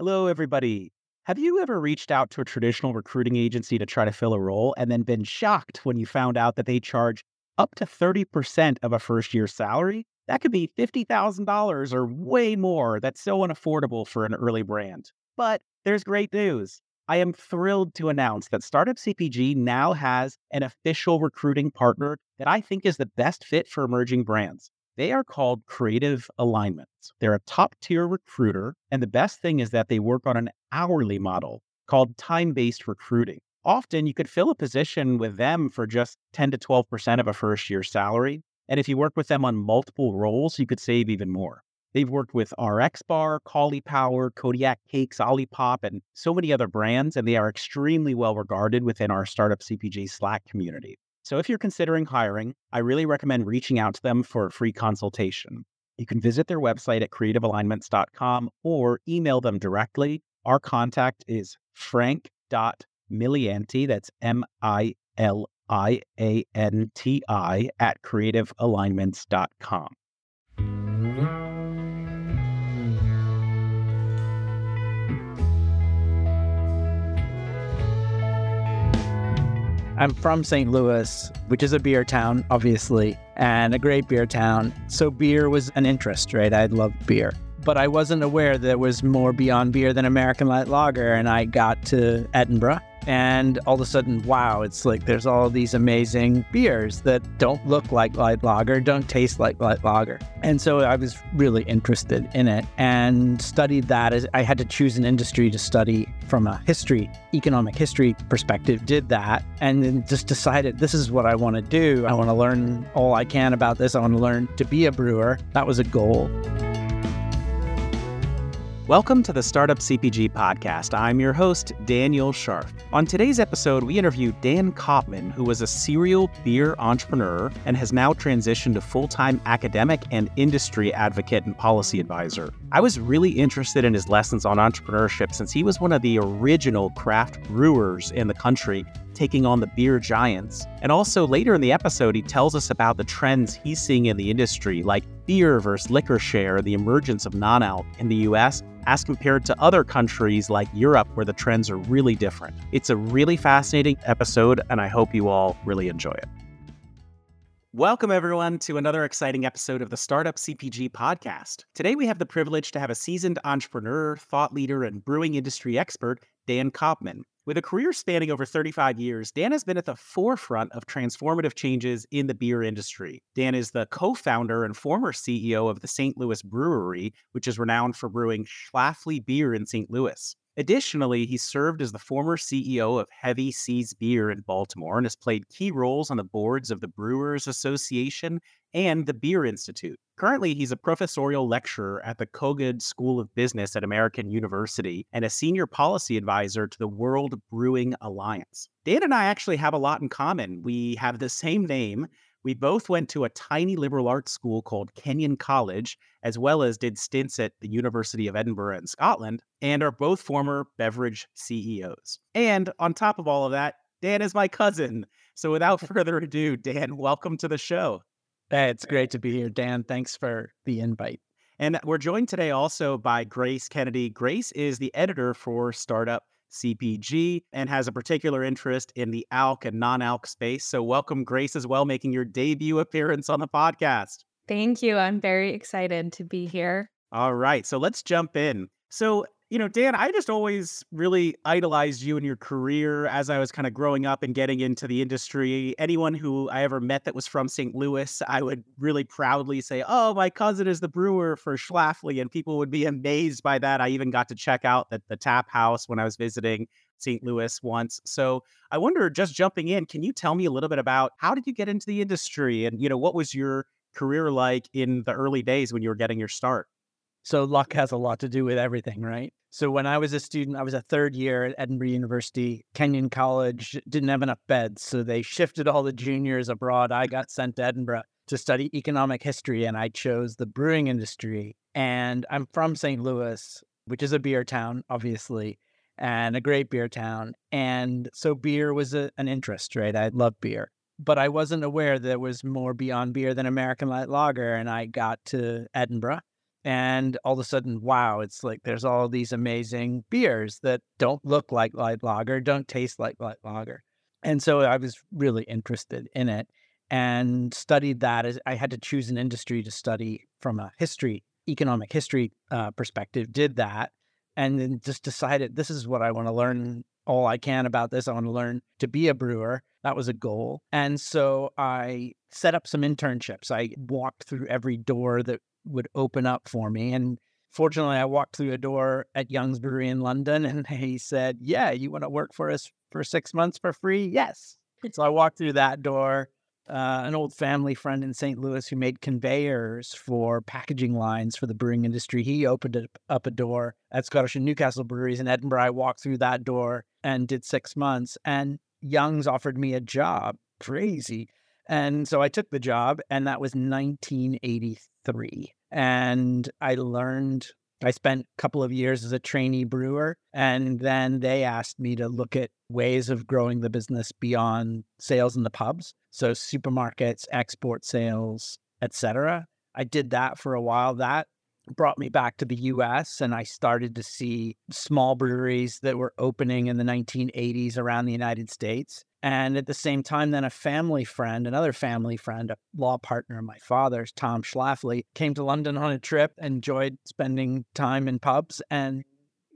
Hello, everybody. Have you ever reached out to a traditional recruiting agency to try to fill a role and then been shocked when you found out that they charge up to 30% of a first year salary? That could be $50,000 or way more. That's so unaffordable for an early brand. But there's great news. I am thrilled to announce that Startup CPG now has an official recruiting partner that I think is the best fit for emerging brands. They are called Creative Alignments. They're a top tier recruiter. And the best thing is that they work on an hourly model called time based recruiting. Often you could fill a position with them for just 10 to 12% of a first year salary. And if you work with them on multiple roles, you could save even more. They've worked with RX Bar, Power, Kodiak Cakes, Olipop, and so many other brands, and they are extremely well regarded within our Startup CPG Slack community. So if you're considering hiring, I really recommend reaching out to them for a free consultation. You can visit their website at creativealignments.com or email them directly. Our contact is frank.milianti, that's M I L I A N T I, at creativealignments.com. I'm from St. Louis, which is a beer town, obviously, and a great beer town. So beer was an interest, right? I loved beer. But I wasn't aware that there was more beyond beer than American Light Lager. And I got to Edinburgh and all of a sudden, wow, it's like there's all these amazing beers that don't look like light lager, don't taste like light lager. And so I was really interested in it and studied that. As I had to choose an industry to study from a history, economic history perspective, did that, and then just decided this is what I want to do. I want to learn all I can about this. I want to learn to be a brewer. That was a goal. Welcome to the Startup CPG podcast. I'm your host, Daniel Scharff. On today's episode, we interview Dan Kopman, who was a serial beer entrepreneur and has now transitioned to full time academic and industry advocate and policy advisor. I was really interested in his lessons on entrepreneurship since he was one of the original craft brewers in the country taking on the beer giants. And also later in the episode, he tells us about the trends he's seeing in the industry, like beer versus liquor share, the emergence of non alc in the US, as compared to other countries like Europe, where the trends are really different. It's a really fascinating episode, and I hope you all really enjoy it. Welcome, everyone, to another exciting episode of the Startup CPG podcast. Today, we have the privilege to have a seasoned entrepreneur, thought leader, and brewing industry expert, Dan Kopman. With a career spanning over 35 years, Dan has been at the forefront of transformative changes in the beer industry. Dan is the co founder and former CEO of the St. Louis Brewery, which is renowned for brewing Schlafly beer in St. Louis. Additionally, he served as the former CEO of Heavy Seas Beer in Baltimore and has played key roles on the boards of the Brewers Association and the Beer Institute. Currently, he's a professorial lecturer at the Kogod School of Business at American University and a senior policy advisor to the World Brewing Alliance. Dan and I actually have a lot in common. We have the same name. We both went to a tiny liberal arts school called Kenyon College, as well as did stints at the University of Edinburgh in Scotland, and are both former beverage CEOs. And on top of all of that, Dan is my cousin. So without further ado, Dan, welcome to the show. It's great to be here, Dan. Thanks for the invite. And we're joined today also by Grace Kennedy. Grace is the editor for Startup CPG and has a particular interest in the ALC and non ALC space. So, welcome, Grace, as well, making your debut appearance on the podcast. Thank you. I'm very excited to be here. All right. So, let's jump in. So, you know, Dan, I just always really idolized you and your career as I was kind of growing up and getting into the industry. Anyone who I ever met that was from St. Louis, I would really proudly say, Oh, my cousin is the brewer for Schlafly. And people would be amazed by that. I even got to check out the, the tap house when I was visiting St. Louis once. So I wonder, just jumping in, can you tell me a little bit about how did you get into the industry and, you know, what was your career like in the early days when you were getting your start? So luck has a lot to do with everything, right? So when I was a student, I was a third year at Edinburgh University. Kenyon College didn't have enough beds, so they shifted all the juniors abroad. I got sent to Edinburgh to study economic history, and I chose the brewing industry. And I'm from St. Louis, which is a beer town, obviously, and a great beer town. And so beer was a, an interest, right? I love beer. But I wasn't aware that there was more beyond beer than American Light Lager. And I got to Edinburgh And all of a sudden, wow, it's like there's all these amazing beers that don't look like light lager, don't taste like light lager. And so I was really interested in it and studied that as I had to choose an industry to study from a history, economic history uh, perspective, did that, and then just decided this is what I want to learn all I can about this. I want to learn to be a brewer. That was a goal. And so I set up some internships. I walked through every door that would open up for me. And fortunately, I walked through a door at Young's Brewery in London and he said, Yeah, you want to work for us for six months for free? Yes. So I walked through that door. Uh, an old family friend in St. Louis who made conveyors for packaging lines for the brewing industry. He opened up a door at Scottish and Newcastle breweries in Edinburgh. I walked through that door and did six months. And Young's offered me a job. Crazy. And so I took the job, and that was 1983. And I learned, I spent a couple of years as a trainee brewer. And then they asked me to look at ways of growing the business beyond sales in the pubs. So supermarkets, export sales, etc. I did that for a while. That brought me back to the US and I started to see small breweries that were opening in the 1980s around the United States. And at the same time, then a family friend, another family friend, a law partner of my father's, Tom Schlafly, came to London on a trip, enjoyed spending time in pubs. And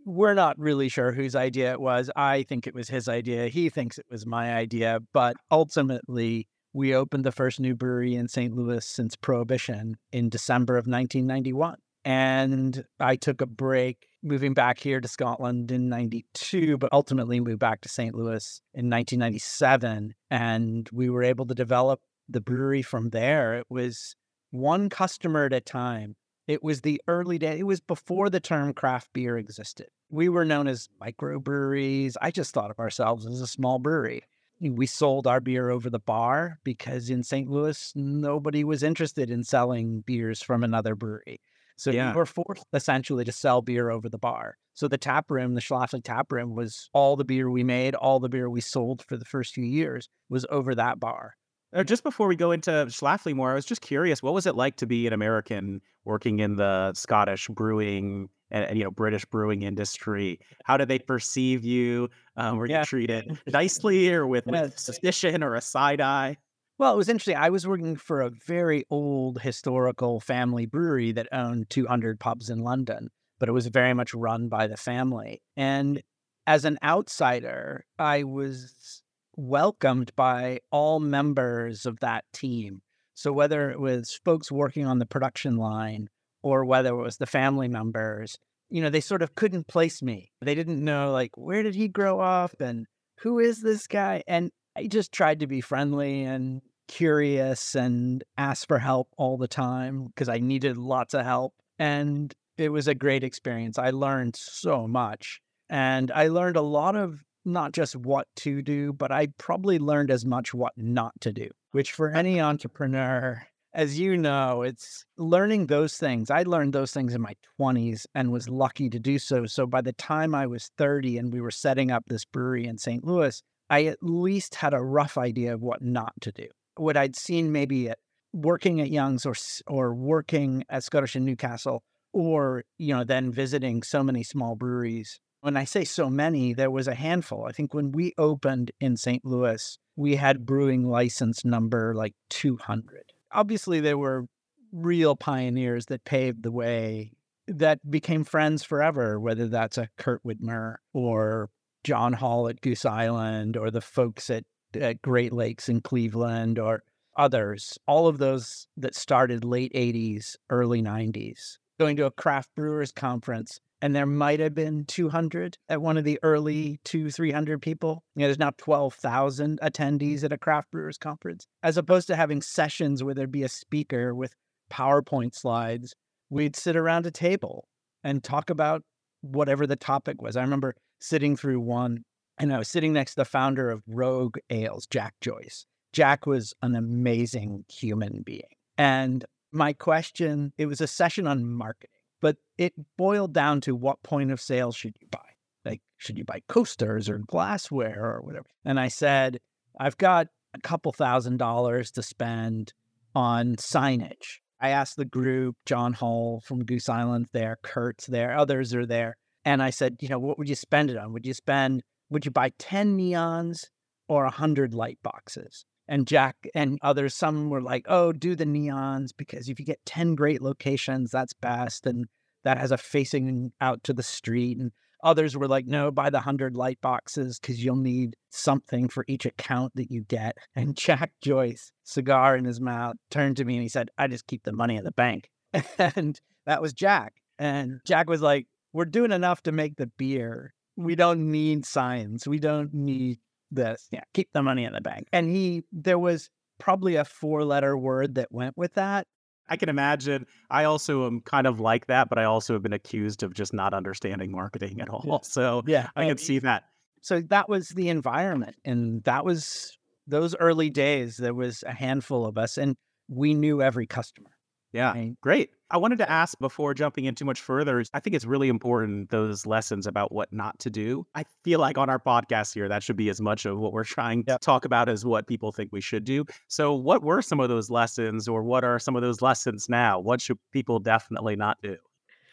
we're not really sure whose idea it was. I think it was his idea. He thinks it was my idea. But ultimately, we opened the first new brewery in St. Louis since Prohibition in December of 1991. And I took a break moving back here to Scotland in 92, but ultimately moved back to St. Louis in 1997. And we were able to develop the brewery from there. It was one customer at a time. It was the early day. It was before the term craft beer existed. We were known as microbreweries. I just thought of ourselves as a small brewery. We sold our beer over the bar because in St. Louis, nobody was interested in selling beers from another brewery. So yeah. we were forced essentially to sell beer over the bar. So the tap room, the Schlafly tap room, was all the beer we made, all the beer we sold for the first few years was over that bar. Uh, just before we go into Schlafly more, I was just curious, what was it like to be an American working in the Scottish brewing and, you know British brewing industry? How did they perceive you? Um, were you treated nicely or with, with suspicion or a side eye? Well, it was interesting. I was working for a very old historical family brewery that owned 200 pubs in London, but it was very much run by the family. And as an outsider, I was welcomed by all members of that team. So whether it was folks working on the production line or whether it was the family members, you know, they sort of couldn't place me. They didn't know like where did he grow up and who is this guy? And I just tried to be friendly and curious and ask for help all the time because I needed lots of help. And it was a great experience. I learned so much. And I learned a lot of not just what to do, but I probably learned as much what not to do, which for any entrepreneur, as you know, it's learning those things. I learned those things in my 20s and was lucky to do so. So by the time I was 30 and we were setting up this brewery in St. Louis, I at least had a rough idea of what not to do. What I'd seen maybe at working at Young's or or working at Scottish and Newcastle, or you know then visiting so many small breweries. When I say so many, there was a handful. I think when we opened in St. Louis, we had brewing license number like 200. Obviously, there were real pioneers that paved the way that became friends forever, whether that's a Kurt Widmer or John Hall at Goose Island or the folks at, at Great Lakes in Cleveland or others, all of those that started late 80s, early 90s, going to a craft brewers conference. And there might have been 200 at one of the early two, 300 people. You know, there's now 12,000 attendees at a craft brewers conference, as opposed to having sessions where there'd be a speaker with PowerPoint slides. We'd sit around a table and talk about whatever the topic was. I remember sitting through one, and I was sitting next to the founder of Rogue Ales, Jack Joyce. Jack was an amazing human being. And my question, it was a session on marketing, but it boiled down to what point of sale should you buy? Like, should you buy coasters or glassware or whatever? And I said, I've got a couple thousand dollars to spend on signage. I asked the group, John Hall from Goose Island there, Kurt's there, others are there. And I said, you know, what would you spend it on? Would you spend, would you buy 10 neons or 100 light boxes? And Jack and others, some were like, oh, do the neons because if you get 10 great locations, that's best. And that has a facing out to the street. And others were like, no, buy the 100 light boxes because you'll need something for each account that you get. And Jack Joyce, cigar in his mouth, turned to me and he said, I just keep the money in the bank. And that was Jack. And Jack was like, we're doing enough to make the beer. We don't need signs. We don't need this. Yeah, keep the money in the bank. And he, there was probably a four letter word that went with that. I can imagine. I also am kind of like that, but I also have been accused of just not understanding marketing at all. Yeah. So Yeah. I can see that. So that was the environment. And that was those early days. There was a handful of us and we knew every customer. Yeah. right? Great. I wanted to ask before jumping in too much further. I think it's really important those lessons about what not to do. I feel like on our podcast here, that should be as much of what we're trying to talk about as what people think we should do. So, what were some of those lessons, or what are some of those lessons now? What should people definitely not do?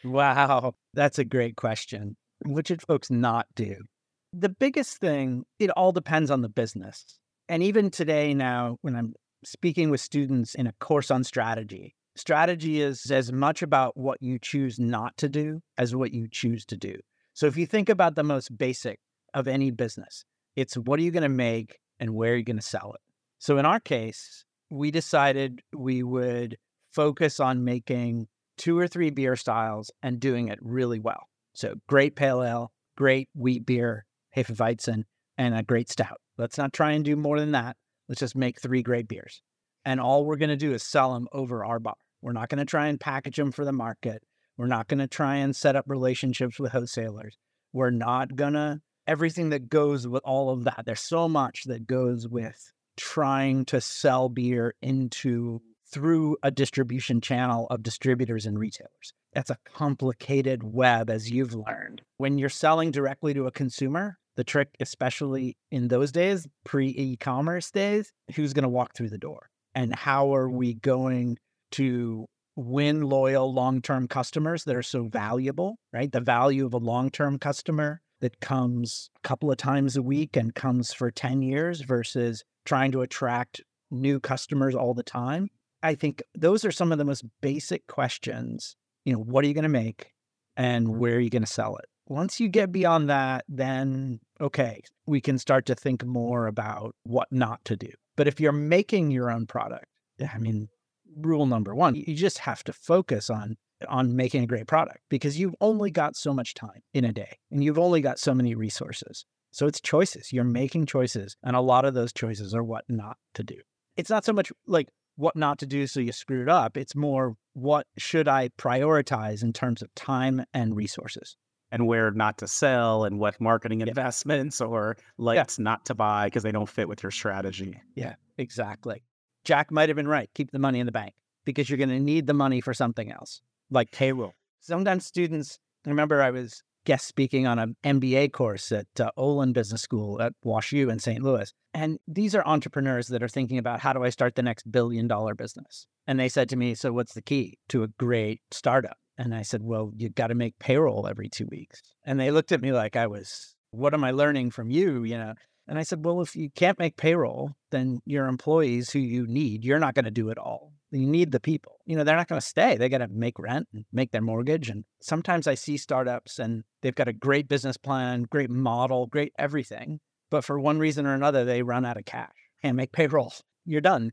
Wow. That's a great question. What should folks not do? The biggest thing, it all depends on the business. And even today, now, when I'm speaking with students in a course on strategy, strategy is as much about what you choose not to do as what you choose to do. So if you think about the most basic of any business, it's what are you going to make and where are you going to sell it? So in our case, we decided we would focus on making two or three beer styles and doing it really well. So great pale ale, great wheat beer, Hefeweizen, and a great stout. Let's not try and do more than that. Let's just make three great beers. And all we're going to do is sell them over our bar. We're not going to try and package them for the market. We're not going to try and set up relationships with wholesalers. We're not going to, everything that goes with all of that. There's so much that goes with trying to sell beer into through a distribution channel of distributors and retailers. That's a complicated web, as you've learned. When you're selling directly to a consumer, the trick, especially in those days, pre e commerce days, who's going to walk through the door? And how are we going to win loyal long term customers that are so valuable, right? The value of a long term customer that comes a couple of times a week and comes for 10 years versus trying to attract new customers all the time. I think those are some of the most basic questions. You know, what are you going to make and mm-hmm. where are you going to sell it? Once you get beyond that, then okay, we can start to think more about what not to do. But if you're making your own product, I mean, rule number one, you just have to focus on on making a great product because you've only got so much time in a day and you've only got so many resources. So it's choices. You're making choices, and a lot of those choices are what not to do. It's not so much like what not to do so you screwed up. It's more what should I prioritize in terms of time and resources. And where not to sell, and what marketing investments or lights not to buy because they don't fit with your strategy. Yeah, exactly. Jack might have been right. Keep the money in the bank because you're going to need the money for something else, like payroll. Sometimes students, I remember I was guest speaking on an MBA course at uh, Olin Business School at Wash U in St. Louis. And these are entrepreneurs that are thinking about how do I start the next billion dollar business? And they said to me, So what's the key to a great startup? And I said, Well, you got to make payroll every two weeks. And they looked at me like I was, What am I learning from you? You know, and I said, well, if you can't make payroll, then your employees who you need, you're not going to do it all. You need the people. You know, they're not going to stay. They got to make rent and make their mortgage. And sometimes I see startups and they've got a great business plan, great model, great everything. But for one reason or another, they run out of cash. Can't make payroll. You're done.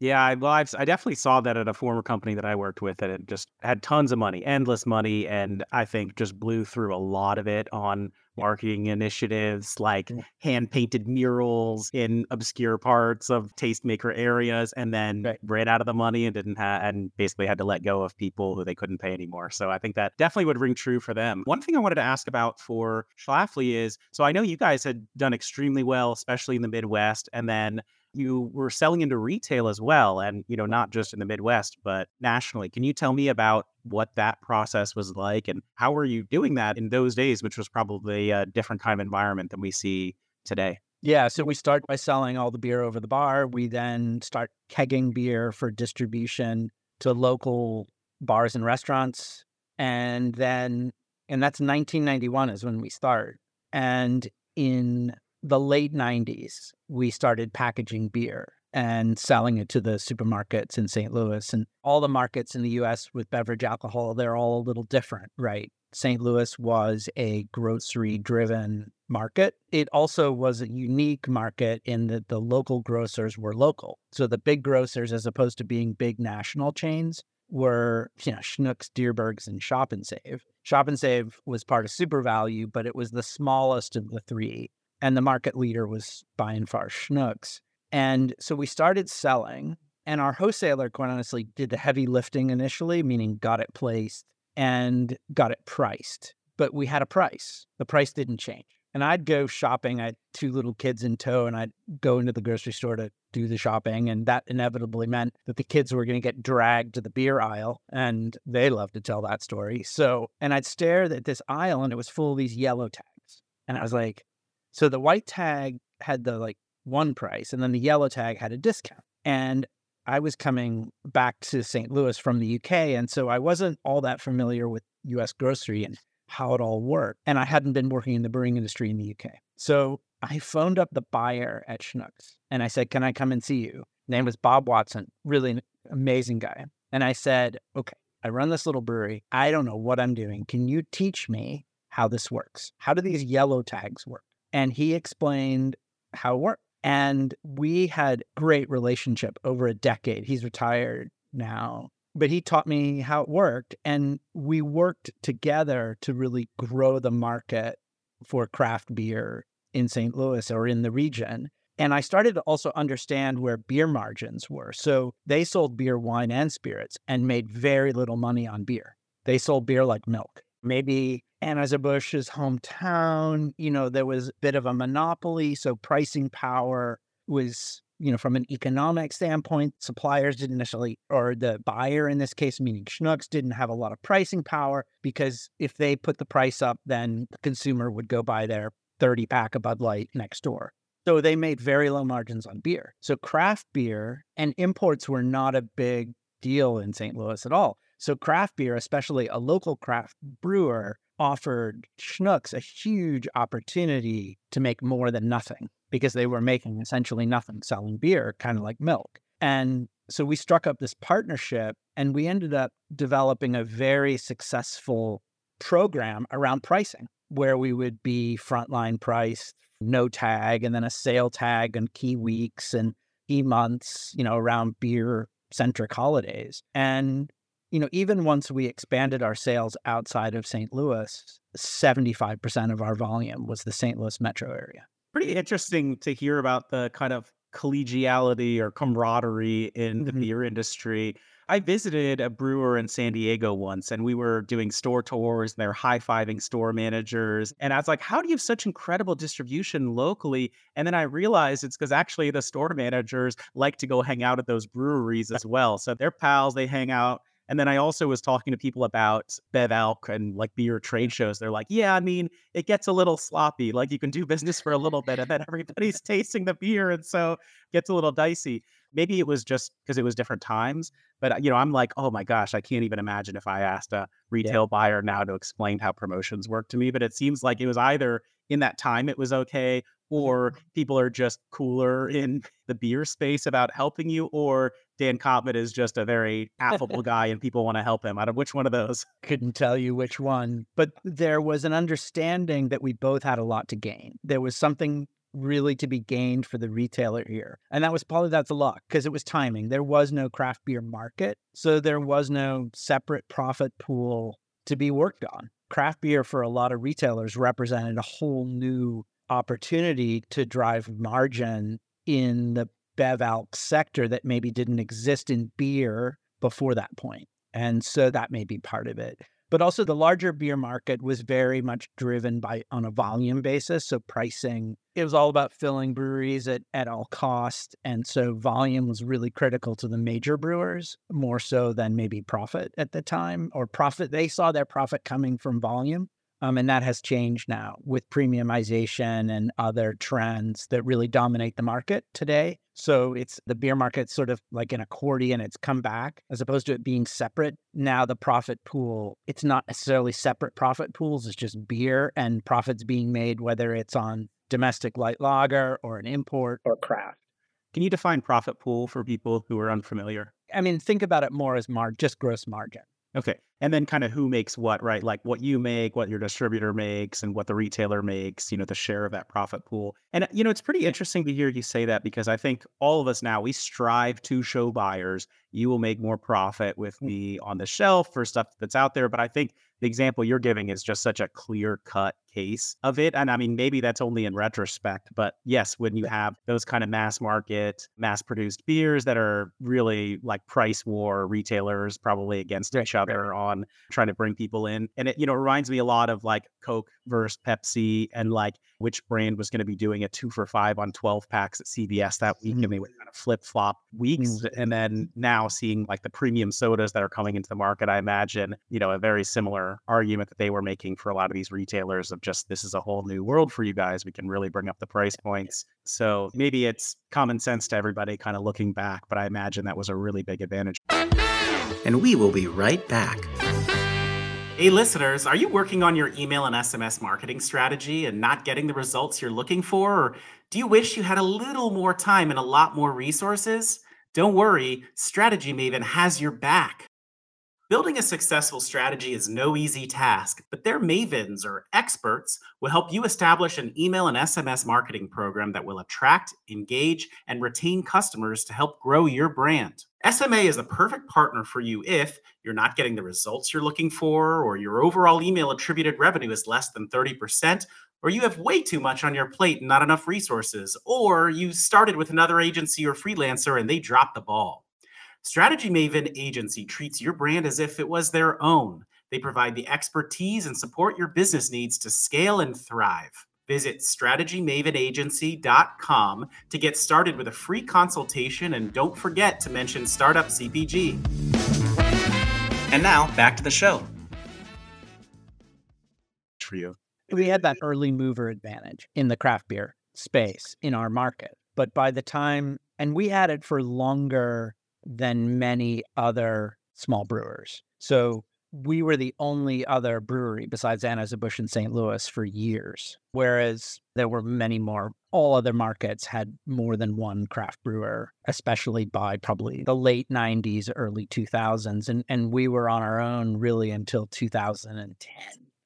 Yeah, I, well, I've, I definitely saw that at a former company that I worked with, that it just had tons of money, endless money, and I think just blew through a lot of it on marketing initiatives like mm. Yeah. hand painted murals in obscure parts of tastemaker areas, and then Right. ran out of the money and didn't have, and basically had to let go of people who they couldn't pay anymore. So I think that definitely would ring true for them. One thing I wanted to ask about for Schlafly is, so I know you guys had done extremely well, especially in the Midwest, and then you were selling into retail as well and you know not just in the midwest but nationally can you tell me about what that process was like and how were you doing that in those days which was probably a different kind of environment than we see today Yeah. So we start by selling all the beer over the bar. We then start kegging beer for distribution to local bars and restaurants. And then, and that's 1991 is when we start. And in the late 90s, we started packaging beer and selling it to the supermarkets in St. Louis. And all the markets in the US with beverage alcohol, they're all a little different, right? St. Louis was a grocery driven market. It also was a unique market in that the local grocers were local. So the big grocers, as opposed to being big national chains, were you know Schnucks, Dierbergs, and Shop and Save. Shop and Save was part of SuperValu, but it was the smallest of the three, and the market leader was by and far Schnucks. And so we started selling, and our wholesaler, quite honestly, did the heavy lifting initially, meaning got it placed and got it priced. But we had a price. The price didn't change. And I'd go shopping. I had two little kids in tow, and I'd go into the grocery store to do the shopping. And that inevitably meant that the kids were going to get dragged to the beer aisle. And they love to tell that story. So, and I'd stare at this aisle, and it was full of these yellow tags. And I was like, so the white tag had the like one price, and then the yellow tag had a discount. And I was coming back to St. Louis from the UK. And so I wasn't all that familiar with US grocery and how it all worked. And I hadn't been working in the brewing industry in the UK. So I phoned up the buyer at Schnucks and I said, Can I come and see you? name was Bob Watson, really amazing guy. And I said, Okay, I run this little brewery. I don't know what I'm doing. Can you teach me how this works? How do these yellow tags work? And he explained how it worked. And we had great relationship over a decade. He's retired now, but he taught me how it worked. And we worked together to really grow the market for craft beer in St. Louis or in the region. And I started to also understand where beer margins were. So they sold beer, wine, and spirits and made very little money on beer. They sold beer like milk. Maybe Anheuser-Busch's hometown, you know, there was a bit of a monopoly. So pricing power was, you know, from an economic standpoint, suppliers didn't necessarily, or the buyer in this case, meaning Schnucks, didn't have a lot of pricing power because if they put the price up, then the consumer would go buy their 30 pack of Bud Light next door. So they made very low margins on beer. So craft beer and imports were not a big deal in St. Louis at all. So craft beer, especially a local craft brewer, offered Schnucks a huge opportunity to make more than nothing because they were making essentially nothing selling beer, kind of like milk. And so we struck up this partnership and we ended up developing a very successful program around pricing where we would be frontline priced, no tag, and then a sale tag on key weeks and key months, you know, around beer centric holidays. And you know, even once we expanded our sales outside of St. Louis, 75% of our volume was the St. Louis metro area. Pretty interesting to hear about the kind of collegiality or camaraderie in the mm-hmm. beer industry. I visited a brewer in San Diego once and we were doing store tours and they're high fiving store managers. And I was like, how do you have such incredible distribution locally? And then I realized it's because actually the store managers like to go hang out at those breweries as well. So they're pals, they hang out. And then I also was talking to people about Bev Alc and like beer trade shows. They're like, yeah, I mean, it gets a little sloppy. Like you can do business for a little bit and then everybody's tasting the beer. And so it gets a little dicey. Maybe it was just because it was different times. But, uh, you know, I'm like, oh my gosh, I can't even imagine if I asked a retail yeah. buyer now to explain how promotions work to me. But it seems like it was either in that time it was okay or people are just cooler in the beer space about helping you, or Dan Kopman is just a very affable guy and people want to help him. Out of which one of those? Couldn't tell you which one, but there was an understanding that we both had a lot to gain. There was something really to be gained for the retailer here. And that was probably that's a lot because it was timing. There was no craft beer market. So there was no separate profit pool to be worked on. Craft beer for a lot of retailers represented a whole new opportunity to drive margin in the bev alc sector that maybe didn't exist in beer before that point. And so that may be part of it. But also the larger beer market was very much driven by on a volume basis. So pricing, it was all about filling breweries at, at all cost. And so volume was really critical to the major brewers, more so than maybe profit at the time or profit. They saw their profit coming from volume. Um, and that has changed now with premiumization and other trends that really dominate the market today. So it's the beer market sort of like an accordion, it's come back as opposed to it being separate. Now the profit pool, it's not necessarily separate profit pools, it's just beer and profits being made, whether it's on domestic light lager or an import or craft. Can you define profit pool for people who are unfamiliar? I mean, think about it more as mar- just gross margin. Okay. And then kind of who makes what, right? Like what you make, what your distributor makes, and what the retailer makes, you know, the share of that profit pool. And, you know, it's pretty interesting to hear you say that because I think all of us now, we strive to show buyers you will make more profit with mm. me on the shelf for stuff that's out there. But I think the example you're giving is just such a clear cut case of it. And I mean, maybe that's only in retrospect, but yes, when you have those kind of mass market, mass produced beers that are really like price war retailers probably against each other on trying to bring people in. And it, you know, reminds me a lot of like Coke versus Pepsi and like which brand was going to be doing a two for five on 12 packs at CVS that week. Mm-hmm. And they would kind of flip flop weeks. Mm-hmm. And then now seeing like the premium sodas that are coming into the market, I imagine, you know, a very similar argument that they were making for a lot of these retailers of just this is a whole new world for you guys. We can really bring up the price points. So maybe it's common sense to everybody kind of looking back, but I imagine that was a really big advantage. And we will be right back. Hey, listeners, are you working on your email and SMS marketing strategy and not getting the results you're looking for? Or do you wish you had a little more time and a lot more resources? Don't worry, Strategy Maven has your back. Building a successful strategy is no easy task, but their mavens or experts will help you establish an email and SMS marketing program that will attract, engage, and retain customers to help grow your brand. SMA is the perfect partner for you if you're not getting the results you're looking for, or your overall email attributed revenue is less than 30%, or you have way too much on your plate and not enough resources, or you started with another agency or freelancer and they dropped the ball. Strategy Maven Agency treats your brand as if it was their own. They provide the expertise and support your business needs to scale and thrive. Visit strategymavenagency.com to get started with a free consultation and don't forget to mention Startup CPG. And now, back to the show. For you. We had that early mover advantage in the craft beer space in our market. But by the time, and we had it for longer than many other small brewers. So we were the only other brewery besides Anheuser-Busch in St. Louis for years, whereas there were many more. All other markets had more than one craft brewer, especially by probably the late 90s, early 2000s. And, and we were on our own really until 2010.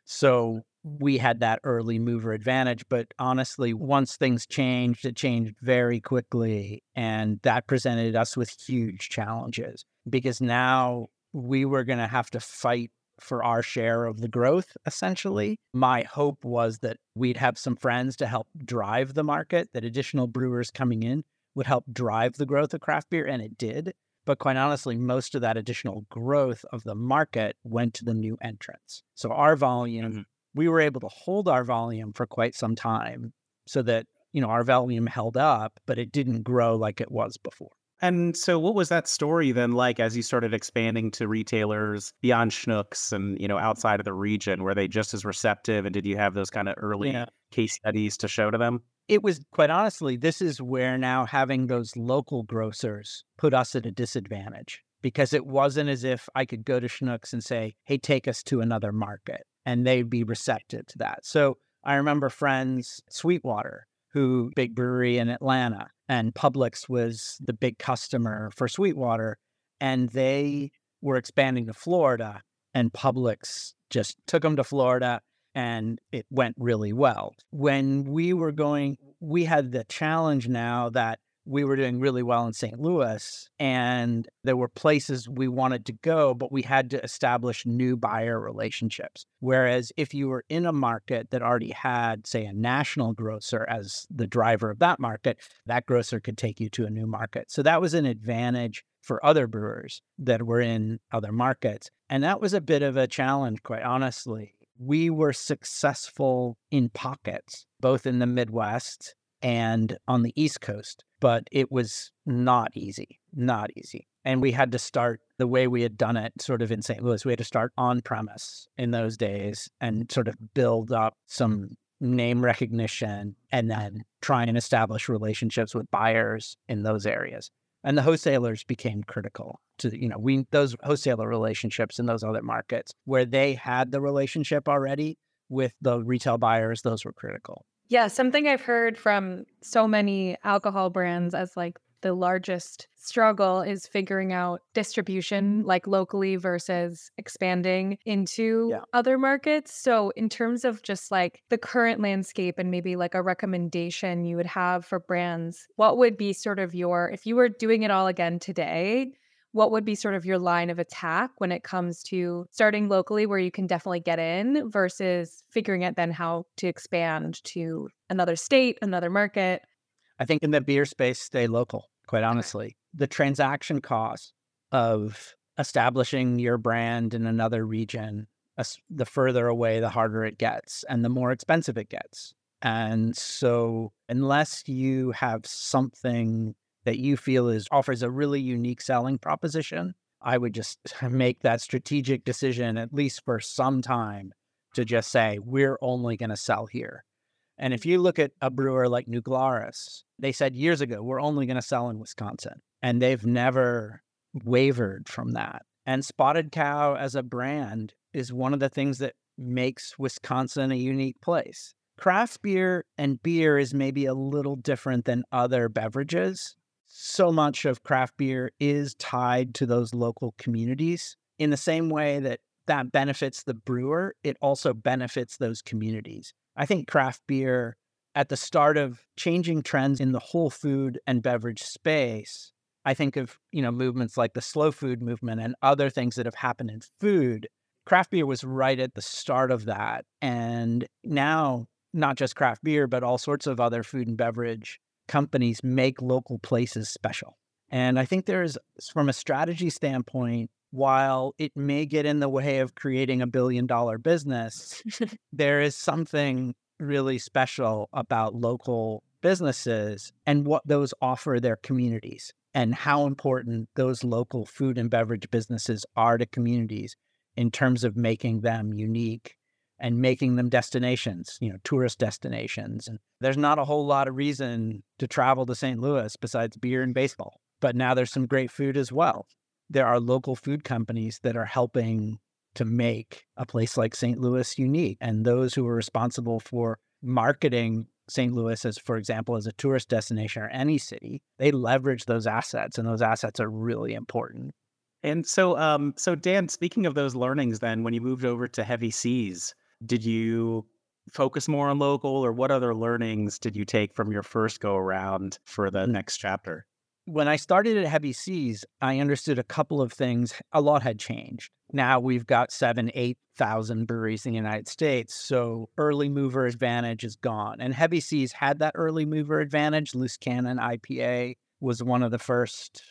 So we had that early mover advantage. But honestly, once things changed, it changed very quickly. And that presented us with huge challenges because now we were going to have to fight for our share of the growth, essentially. My hope was that we'd have some friends to help drive the market, that additional brewers coming in would help drive the growth of craft beer, and it did. But quite honestly, most of that additional growth of the market went to the new entrants. So our volume mm-hmm we were able to hold our volume for quite some time so that, you know, our volume held up, but it didn't grow like it was before. And so what was that story then like as you started expanding to retailers beyond Schnucks and, you know, outside of the region? Were they just as receptive and did you have those kind of early yeah. case studies to show to them? It was quite honestly, this is where now having those local grocers put us at a disadvantage because it wasn't as if I could go to Schnucks and say, hey, take us to another market and they'd be receptive to that. So I remember friends, Sweetwater, who big brewery in Atlanta, and Publix was the big customer for Sweetwater, and they were expanding to Florida, and Publix just took them to Florida, and it went really well. When we were going, we had the challenge now that we were doing really well in St. Louis and there were places we wanted to go, but we had to establish new buyer relationships. Whereas if you were in a market that already had, say, a national grocer as the driver of that market, that grocer could take you to a new market. So that was an advantage for other brewers that were in other markets. And that was a bit of a challenge, quite honestly. We were successful in pockets, both in the Midwest and on the East Coast but it was not easy, not easy. And we had to start the way we had done it sort of in St. Louis. We had to start on premise in those days and sort of build up some name recognition, and then try and establish relationships with buyers in those areas. And the wholesalers became critical to, you know, we those wholesaler relationships in those other markets where they had the relationship already with the retail buyers, those were critical. Yeah, something I've heard from so many alcohol brands as like the largest struggle is figuring out distribution like locally versus expanding into Yeah. other markets. So in terms of just like the current landscape and maybe like a recommendation you would have for brands, what would be sort of your if you were doing it all again today, what would be sort of your line of attack when it comes to starting locally where you can definitely get in versus figuring out then how to expand to another state, another market? I think in the beer space, stay local, quite honestly. The transaction cost of establishing your brand in another region, the further away, the harder it gets and the more expensive it gets. And so, unless you have something that you feel is offers a really unique selling proposition, I would just make that strategic decision, at least for some time, to just say, we're only going to sell here. And if you look at a brewer like New Glarus, they said years ago, we're only going to sell in Wisconsin. And they've never wavered from that. And Spotted Cow as a brand is one of the things that makes Wisconsin a unique place. Craft beer and beer is maybe a little different than other beverages. So much of craft beer is tied to those local communities in the same way that that benefits the brewer, it also benefits those communities. I think craft beer at the start of changing trends in the whole food and beverage space, I think of, you know, movements like the slow food movement and other things that have happened in food. Craft beer was right at the start of that. And now, not just craft beer, but all sorts of other food and beverage companies make local places special. And I think there's, from a strategy standpoint, while it may get in the way of creating a billion dollar business, there is something really special about local businesses and what those offer their communities and how important those local food and beverage businesses are to communities in terms of making them unique and making them destinations, you know, tourist destinations. And there's not a whole lot of reason to travel to St. Louis besides beer and baseball. But now there's some great food as well. There are local food companies that are helping to make a place like St. Louis unique. And those who are responsible for marketing St. Louis as, for example, as a tourist destination or any city, they leverage those assets, and those assets are really important. And so, um, so Dan, speaking of those learnings, then when you moved over to Heavy Seas, did you focus more on local, or what other learnings did you take from your first go around for the mm. next chapter? When I started at Heavy Seas, I understood a couple of things. A lot had changed. Now we've got seven, 8,000 breweries in the United States. So early mover advantage is gone. And Heavy Seas had that early mover advantage. Loose Cannon IPA was one of the first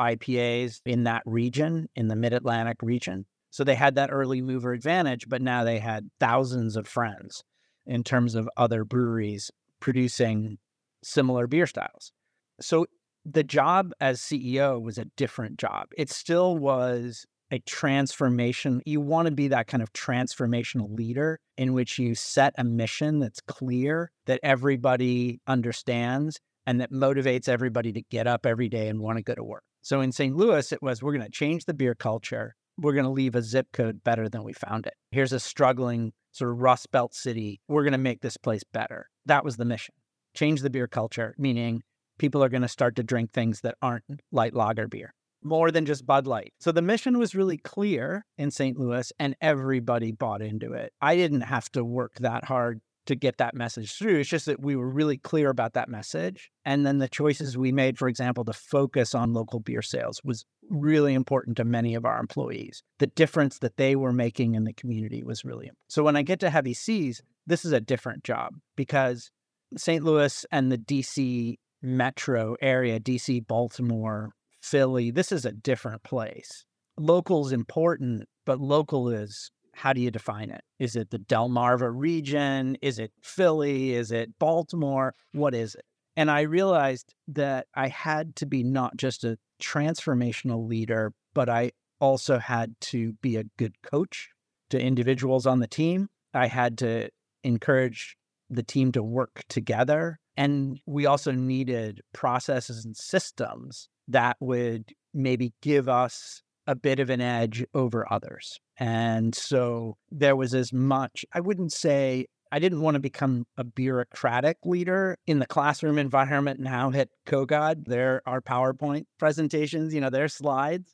IPAs in that region, in the mid Atlantic region. So they had that early mover advantage, but now they had thousands of friends in terms of other breweries producing similar beer styles. So the job as CEO was a different job. It still was a transformation. You want to be that kind of transformational leader in which you set a mission that's clear, that everybody understands, and that motivates everybody to get up every day and want to go to work. So in St. Louis, it was we're going to change the beer culture. We're going to leave a zip code better than we found it. Here's a struggling sort of Rust Belt city. We're going to make this place better. That was the mission. Change the beer culture, meaning people are going to start to drink things that aren't light lager beer, more than just Bud Light. So the mission was really clear in St. Louis and everybody bought into it. I didn't have to work that hard to get that message through. It's just that we were really clear about that message. And then the choices we made, for example, to focus on local beer sales was really important to many of our employees. The difference that they were making in the community was really important. So when I get to Heavy Seas, this is a different job because St. Louis and the DC metro area, DC, Baltimore, Philly, this is a different place. Local is important, but local is how do you define it? Is it the Delmarva region? Is it Philly? Is it Baltimore? What is it? And I realized that I had to be not just a transformational leader, but I also had to be a good coach to individuals on the team. I had to encourage the team to work together. And we also needed processes and systems that would maybe give us a bit of an edge over others. And so there was as much, I wouldn't say, I didn't want to become a bureaucratic leader in the classroom environment now at Kogod. There are PowerPoint presentations, you know, their slides.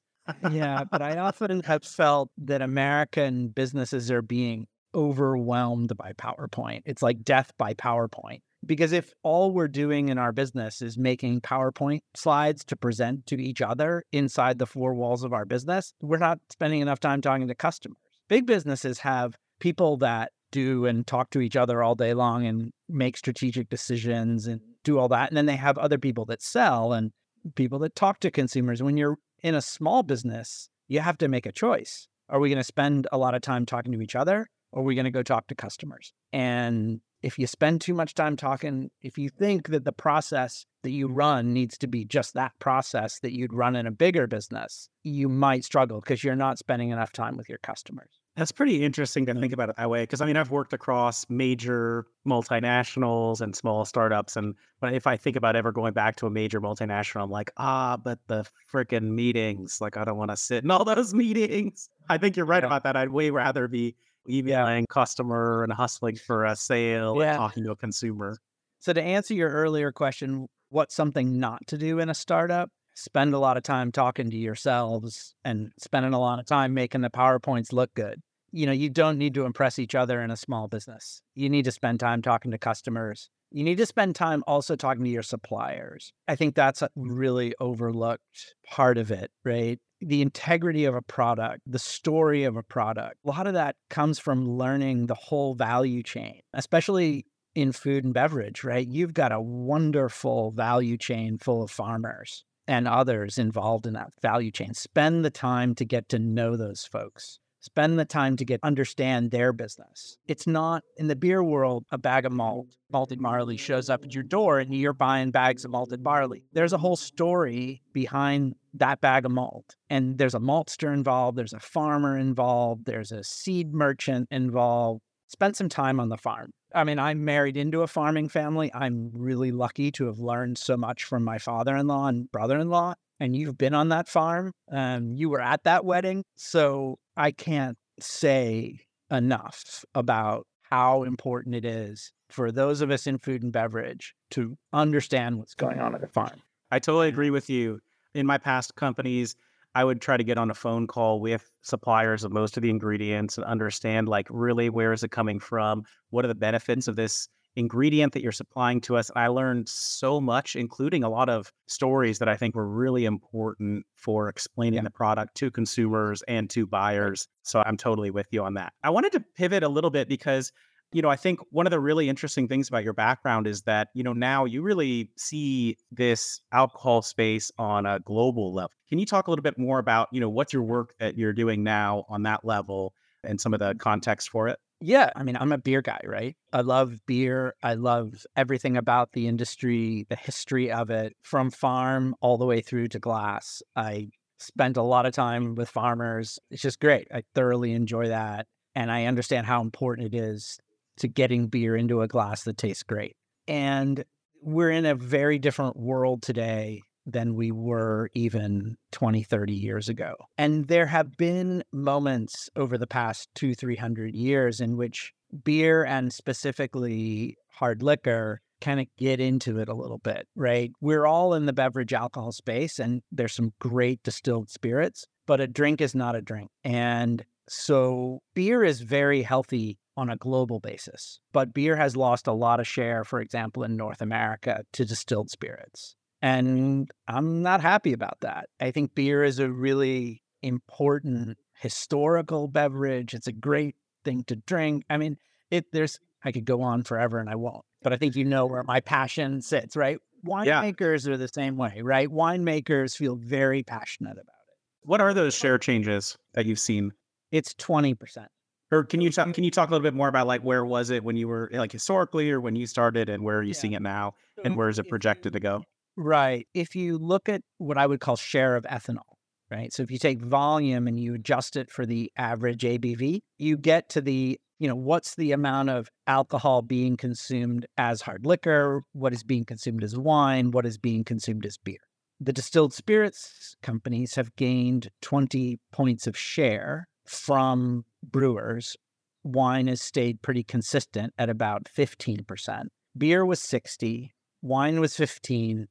yeah, but I often have felt that American businesses are being overwhelmed by PowerPoint. It's like death by PowerPoint. Because if all we're doing in our business is making PowerPoint slides to present to each other inside the four walls of our business, we're not spending enough time talking to customers. Big businesses have people that do and talk to each other all day long and make strategic decisions and do all that. And then they have other people that sell and people that talk to consumers. When you're in a small business, you have to make a choice. Are we going to spend a lot of time talking to each other or are we going to go talk to customers? And if you spend too much time talking, if you think that the process that you run needs to be just that process that you'd run in a bigger business, you might struggle because you're not spending enough time with your customers. That's pretty interesting to think about it that way. Because I mean, I've worked across major multinationals and small startups. And but if I think about ever going back to a major multinational, I'm like, ah, but the freaking meetings, like I don't want to sit in all those meetings. I think you're right yeah. about that. I'd way rather be emailing yeah. customer and hustling for a sale yeah. and talking to a consumer. So to answer your earlier question, what's something not to do in a startup? Spend a lot of time talking to yourselves and spending a lot of time making the PowerPoints look good. You know, you don't need to impress each other in a small business. You need to spend time talking to customers. You need to spend time also talking to your suppliers. I think that's a really overlooked part of it, right? the integrity of a product, the story of a product. A lot of that comes from learning the whole value chain, especially in food and beverage, right? You've got a wonderful value chain full of farmers and others involved in that value chain. Spend the time to get to know those folks spend the time to get understand their business. It's not in the beer world, a bag of malt, malted barley shows up at your door and you're buying bags of malted barley. There's a whole story behind that bag of malt. And there's a maltster involved, there's a farmer involved, there's a seed merchant involved. Spend some time on the farm. I mean, I'm married into a farming family. I'm really lucky to have learned so much from my father in law and brother in law and you've been on that farm, um, you were at that wedding. So I can't say enough about how important it is for those of us in food and beverage to understand what's going on at the farm. I totally agree with you. In my past companies, I would try to get on a phone call with suppliers of most of the ingredients and understand like really where is it coming from? What are the benefits of this ingredient that you're supplying to us. And I learned so much, including a lot of stories that I think were really important for explaining yeah. the product to consumers and to buyers. So I'm totally with you on that. I wanted to pivot a little bit because you know, I think one of the really interesting things about your background is that, you know, now you really see this alcohol space on a global level. Can you talk a little bit more about, you know, what's your work that you're doing now on that level and some of the context for it? Yeah, I mean, I'm a beer guy, right? I love beer. I love everything about the industry, the history of it, from farm all the way through to glass. I spent a lot of time with farmers. It's just great. I thoroughly enjoy that. And I understand how important it is to getting beer into a glass that tastes great. And we're in a very different world today than we were even 20, 30 years ago. And there have been moments over the past two, 300 years in which beer and specifically hard liquor kind of get into it a little bit, right? We're all in the beverage alcohol space and there's some great distilled spirits, but a drink is not a drink. And so beer is very healthy on a global basis, but beer has lost a lot of share, for example, in North America to distilled spirits. And I'm not happy about that. I think beer is a really important historical beverage. It's a great thing to drink. I mean, it there's I could go on forever and I won't. But I think you know where my passion sits, right? Winemakers yeah. are the same way, right? Winemakers feel very passionate about it. What are those share changes that you've seen? It's 20%. Or can you talk, mm-hmm. can you talk a little bit more about like where was it when you were like historically or when you started and where are you yeah. seeing it now and where is it projected to go? Right. If you look at what I would call share of ethanol, right? So if you take volume and you adjust it for the average ABV, you get to the you know, what's the amount of alcohol being consumed as hard liquor? What is being consumed as wine? What is being consumed as beer? The distilled spirits companies have gained 20 points of share from brewers. Wine has stayed pretty consistent at about 15%. Beer was 60, wine was 15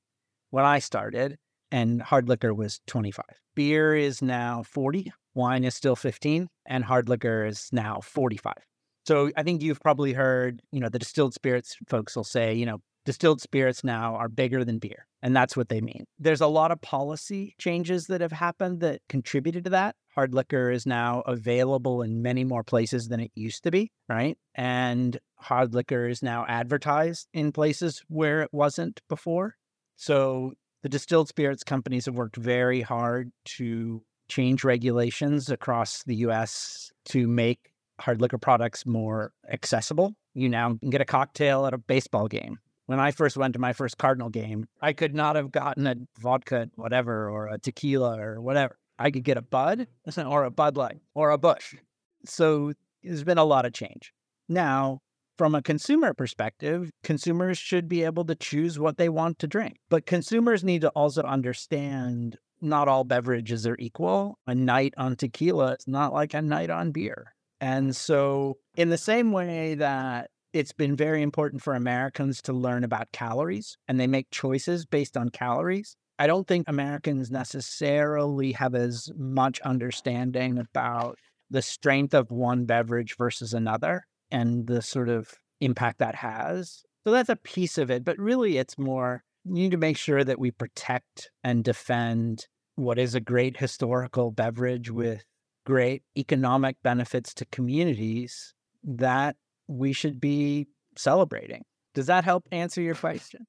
when I started, and hard liquor was 25. Beer is now 40, wine is still 15, and hard liquor is now 45. So I think you've probably heard, you know, the distilled spirits folks will say, you know, distilled spirits now are bigger than beer. And that's what they mean. There's a lot of policy changes that have happened that contributed to that. Hard liquor is now available in many more places than it used to be, right? And hard liquor is now advertised in places where it wasn't before. So the distilled spirits companies have worked very hard to change regulations across the US to make hard liquor products more accessible. You now can get a cocktail at a baseball game. When I first went to my first Cardinal game, I could not have gotten a vodka, whatever, or a tequila or whatever. I could get a Bud or a Bud Light or a Busch. So there's been a lot of change. Now, from a consumer perspective, consumers should be able to choose what they want to drink. But consumers need to also understand not all beverages are equal. A night on tequila is not like a night on beer. And so, in the same way that it's been very important for Americans to learn about calories and they make choices based on calories, I don't think Americans necessarily have as much understanding about the strength of one beverage versus another and the sort of impact that has. So that's a piece of it. But really, it's more you need to make sure that we protect and defend what is a great historical beverage with great economic benefits to communities that we should be celebrating. Does that help answer your question?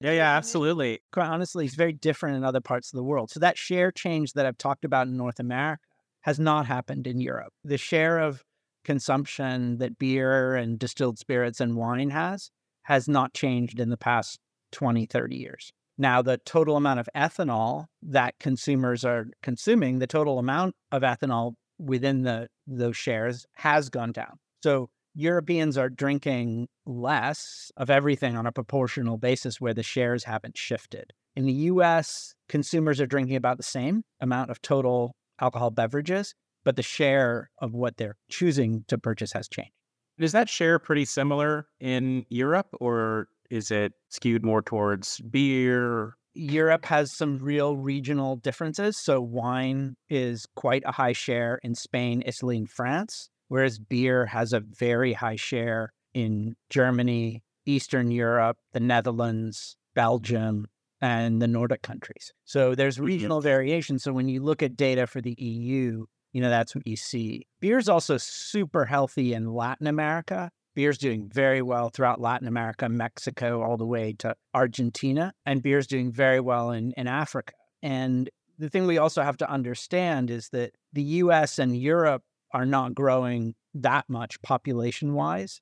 Yeah, yeah, absolutely. Quite honestly, it's very different in other parts of the world. So that share change that I've talked about in North America has not happened in Europe. The share of consumption that beer and distilled spirits and wine has has not changed in the past 20, 30 years. Now, the total amount of ethanol that consumers are consuming, the total amount of ethanol within the those shares has gone down. So Europeans are drinking less of everything on a proportional basis where the shares haven't shifted. In the US, consumers are drinking about the same amount of total alcohol beverages, but the share of what they're choosing to purchase has changed. Is that share pretty similar in Europe or is it skewed more towards beer? Europe has some real regional differences. So, wine is quite a high share in Spain, Italy, and France, whereas beer has a very high share in Germany, Eastern Europe, the Netherlands, Belgium, and the Nordic countries. So, there's mm-hmm. regional mm-hmm. variation. So, when you look at data for the EU, you know, that's what you see. Beer is also super healthy in Latin America Beer's doing very well throughout Latin America, Mexico, all the way to Argentina. And beer's doing very well in, in Africa. And the thing we also have to understand is that the US and Europe are not growing that much population wise.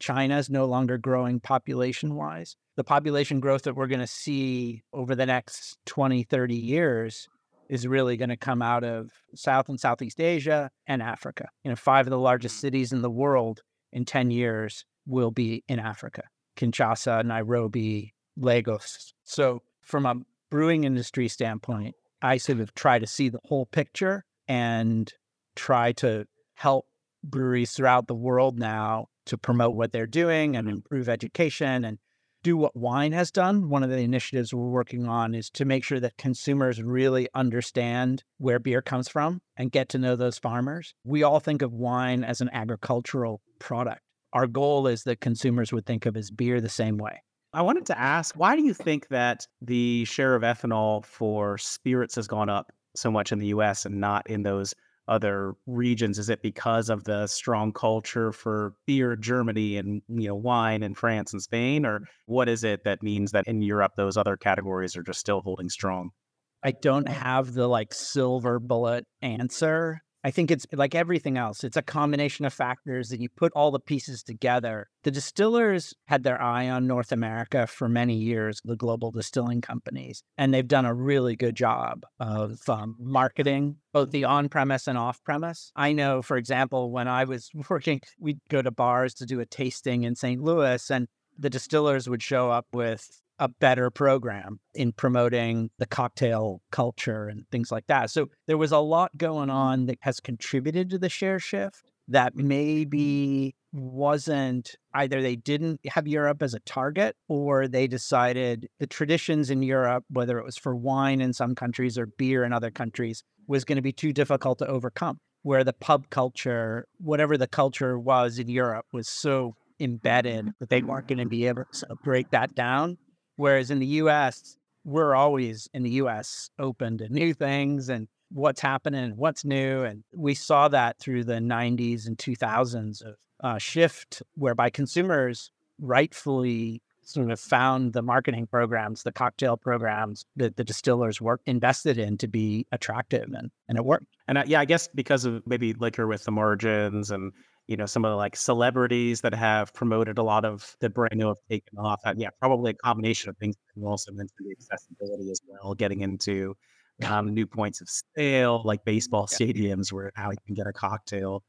China is no longer growing population wise. The population growth that we're going to see over the next 20, 30 years is really going to come out of South and Southeast Asia and Africa. You know, five of the largest mm. cities in the world in 10 years will be in Africa Kinshasa, Nairobi, Lagos. So, from a brewing industry standpoint, I sort of try to see the whole picture and try to help breweries throughout the world now to promote what they're doing and improve education and do what wine has done. One of the initiatives we're working on is to make sure that consumers really understand where beer comes from and get to know those farmers. We all think of wine as an agricultural product. Our goal is that consumers would think of as beer the same way. I wanted to ask, why do you think that the share of ethanol for spirits has gone up so much in the US and not in those other regions? Is it because of the strong culture for beer, Germany, and you know wine in France and Spain, or what is it that means that in Europe those other categories are just still holding strong? I don't have the like silver bullet answer I think it's like everything else. It's a combination of factors that you put all the pieces together. The distillers had their eye on North America for many years, the global distilling companies, and they've done a really good job of um, marketing both the on premise and off premise. I know, for example, when I was working, we'd go to bars to do a tasting in St. Louis, and the distillers would show up with a better program in promoting the cocktail culture and things like that. So there was a lot going mm-hmm. on that has contributed to the share shift that mm-hmm. maybe wasn't either they didn't have Europe as a target or they decided the traditions in Europe, whether it was for wine in some countries or beer in other countries, was going to be too difficult to overcome. Where the pub culture, whatever the culture was in Europe, was so embedded mm-hmm. that they weren't going to be able to break that down. Whereas in the US, we're always in the US open to new things and what's happening, what's new. And we saw that through the 90s and 2000s of uh, shift whereby consumers rightfully sort of found the marketing programs, the cocktail programs that the distillers were invested in to be attractive and, and it worked. And uh, yeah, I guess because of maybe liquor with the margins and you know, some of the like celebrities that have promoted a lot of the brand new have taken off. And yeah, probably a combination of things. And also mentioned the accessibility as well, getting into um, new points of sale, like baseball stadiums where how you can get a cocktail.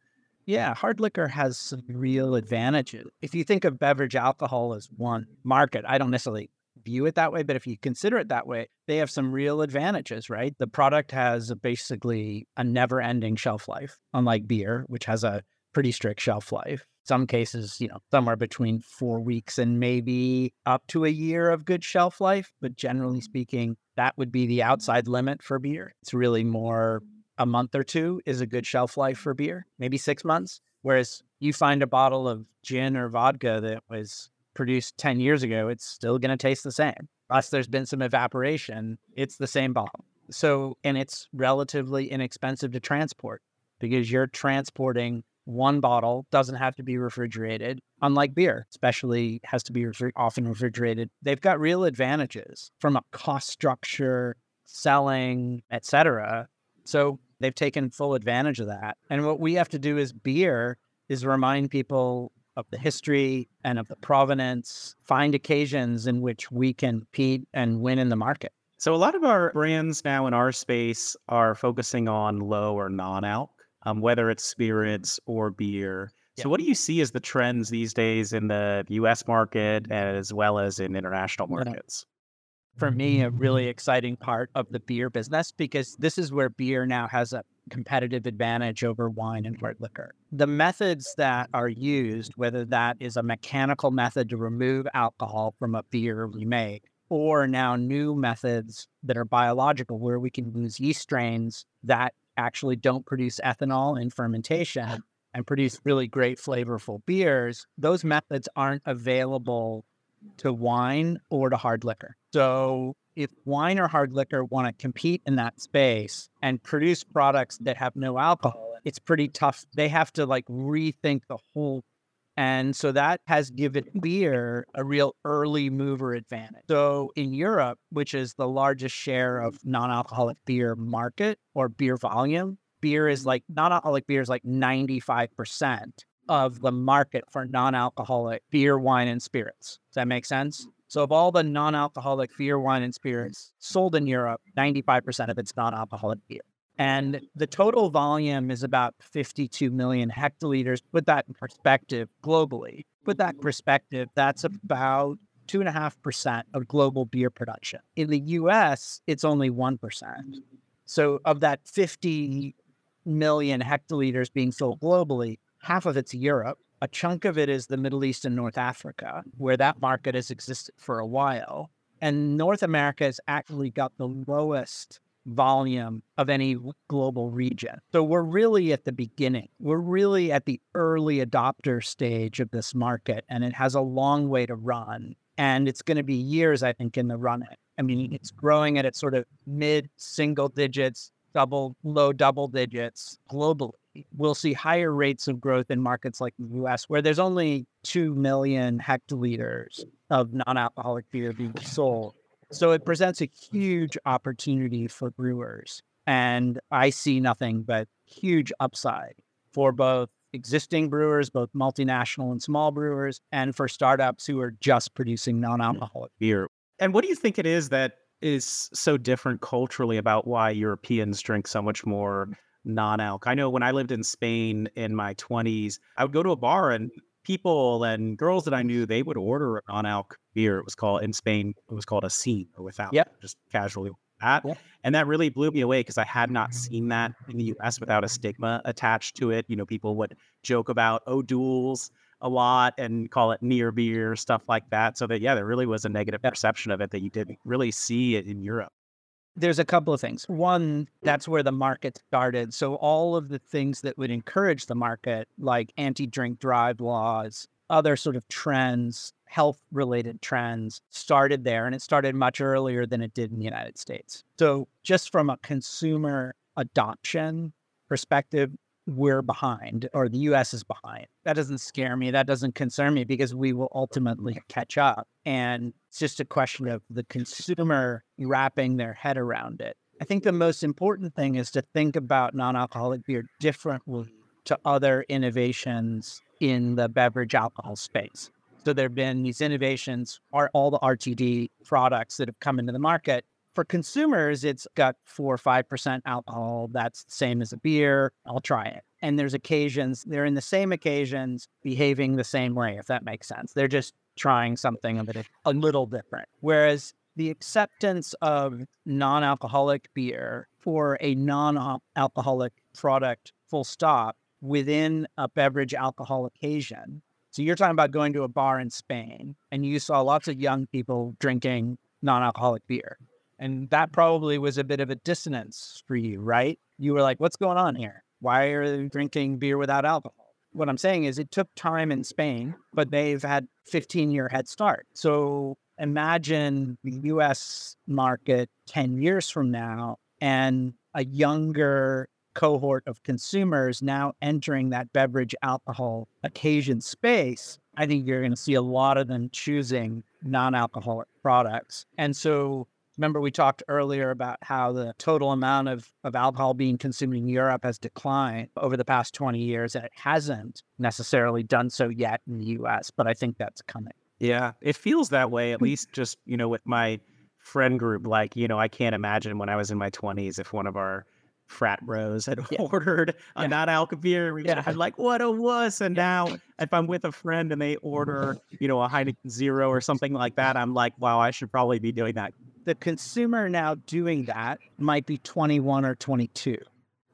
Yeah, hard liquor has some real advantages. If you think of beverage alcohol as one market, I don't necessarily view it that way, but if you consider it that way, they have some real advantages, right? The product has basically a never ending shelf life, unlike beer, which has a pretty strict shelf life. Some cases, you know, somewhere between four weeks and maybe up to a year of good shelf life. But generally mm-hmm. speaking, that would be the outside limit for beer. It's really more a month or two is a good shelf life for beer, maybe six months. Whereas you find a bottle of gin or vodka that was produced 10 years ago, it's still going to taste the same. Unless there's been some evaporation, it's the same bottle. So, and it's relatively inexpensive to transport because you're transporting one bottle doesn't have to be refrigerated unlike beer especially has to be refri- often refrigerated. They've got real advantages from a cost structure selling etc so they've taken full advantage of that. And what we have to do as beer is remind people of the history and of the provenance find occasions in which we can compete and win in the market. So a lot of our brands now in our space are focusing on low or non-alc um, whether it's spirits or beer. So, what do you see as the trends these days in the US market as well as in international markets? For me, a really exciting part of the beer business because this is where beer now has a competitive advantage over wine and hard liquor. The methods that are used, whether that is a mechanical method to remove alcohol from a beer we make, or now new methods that are biological, where we can use yeast strains that actually don't produce ethanol in fermentation and produce really great flavorful beers, those methods aren't available to wine or to hard liquor. So if wine or hard liquor want to compete in that space and produce products that have no alcohol, it's pretty tough. They have to like rethink the whole and so that has given beer a real early mover advantage. So in Europe, which is the largest share of non alcoholic beer market or beer volume, beer is mm-hmm. like non alcoholic beer is like 95% of the market for non alcoholic beer, wine, and spirits. Does that make sense? So, of all the non alcoholic beer, wine, and spirits sold in Europe, 95% of it's non alcoholic beer. And the total volume is about 52 million hectoliters. Put that in perspective globally. Put that in perspective, that's about 2.5% of global beer production. In the US, it's only 1%. So, of that 50 million hectoliters being sold globally, half of it's Europe. A chunk of it is the Middle East and North Africa, where that market has existed for a while. And North America has actually got the lowest volume of any global region. So we're really at the beginning. We're really at the early adopter stage of this market, and it has a long way to run. And it's going to be years, I think, in the running. I mean, it's growing at its sort of mid single digits, double, low double digits globally. We'll see higher rates of growth in markets like the US, where there's only 2 million hectoliters of non alcoholic beer being sold. So it presents a huge opportunity for brewers. And I see nothing but huge upside for both existing brewers, both multinational and small brewers, and for startups who are just producing mm. non alcoholic beer. And what do you think it is that is so different culturally about why Europeans drink so much more non alc? I know when I lived in Spain in my 20s, I would go to a bar and people and girls that I knew, they would order a non alc beer. It was called in Spain, it was called a sin or without, yep. just casually that. Yep. And that really blew me away because I had not mm-hmm. seen that in the US without a stigma attached to it. You know, people would joke about oh, O'Doul's a lot and call it near beer, stuff like that. So that, yeah, there really was a negative perception of it that you didn't really see it in Europe. There's a couple of things. One, that's where the market started. So all of the things that would encourage the market, like anti drink drive laws, other sort of trends, health related trends started there. And it started much earlier than it did in the United States. So, just from a consumer adoption perspective, we're behind or the US is behind. That doesn't scare me. That doesn't concern me because we will ultimately catch up. And it's just a question of the consumer wrapping their head around it. I think the most important thing is to think about non alcoholic beer differently to other innovations in the beverage alcohol space. So there have been these innovations, are all the RTD products that have come into the market for consumers, it's got four or 5% alcohol. That's the same as a beer. I'll try it. And there's occasions, they're in the same occasions behaving the same way, if that makes sense. They're just trying something a, bit, a little different. Whereas the acceptance of non alcoholic beer for a non alcoholic product, full stop, within a beverage alcohol occasion. So you're talking about going to a bar in Spain and you saw lots of young people drinking non alcoholic beer. And that probably was a bit of a dissonance for you, right? You were like, what's going on here? Why are they drinking beer without alcohol? What I'm saying is it took time in Spain, but they've had 15 year head start. So imagine the US market 10 years from now and a younger cohort of consumers now entering that beverage alcohol occasion space. I think you're going to see a lot of them choosing non alcoholic products. And so Remember, we talked earlier about how the total amount of, of alcohol being consumed in Europe has declined over the past 20 years, and it hasn't necessarily done so yet in the US, but I think that's coming. Yeah, it feels that way, at hmm. least just, you know, with my friend group. Like, you know, I can't imagine when I was in my 20s if one of our frat bros had yeah. ordered a yeah. non alcoholic beer. We yeah. like, what a wuss. And now if I'm with a friend and they order, you know, a Heineken Zero or something like that, I'm like, wow, I should probably be doing that the consumer now doing that might be 21 or 22.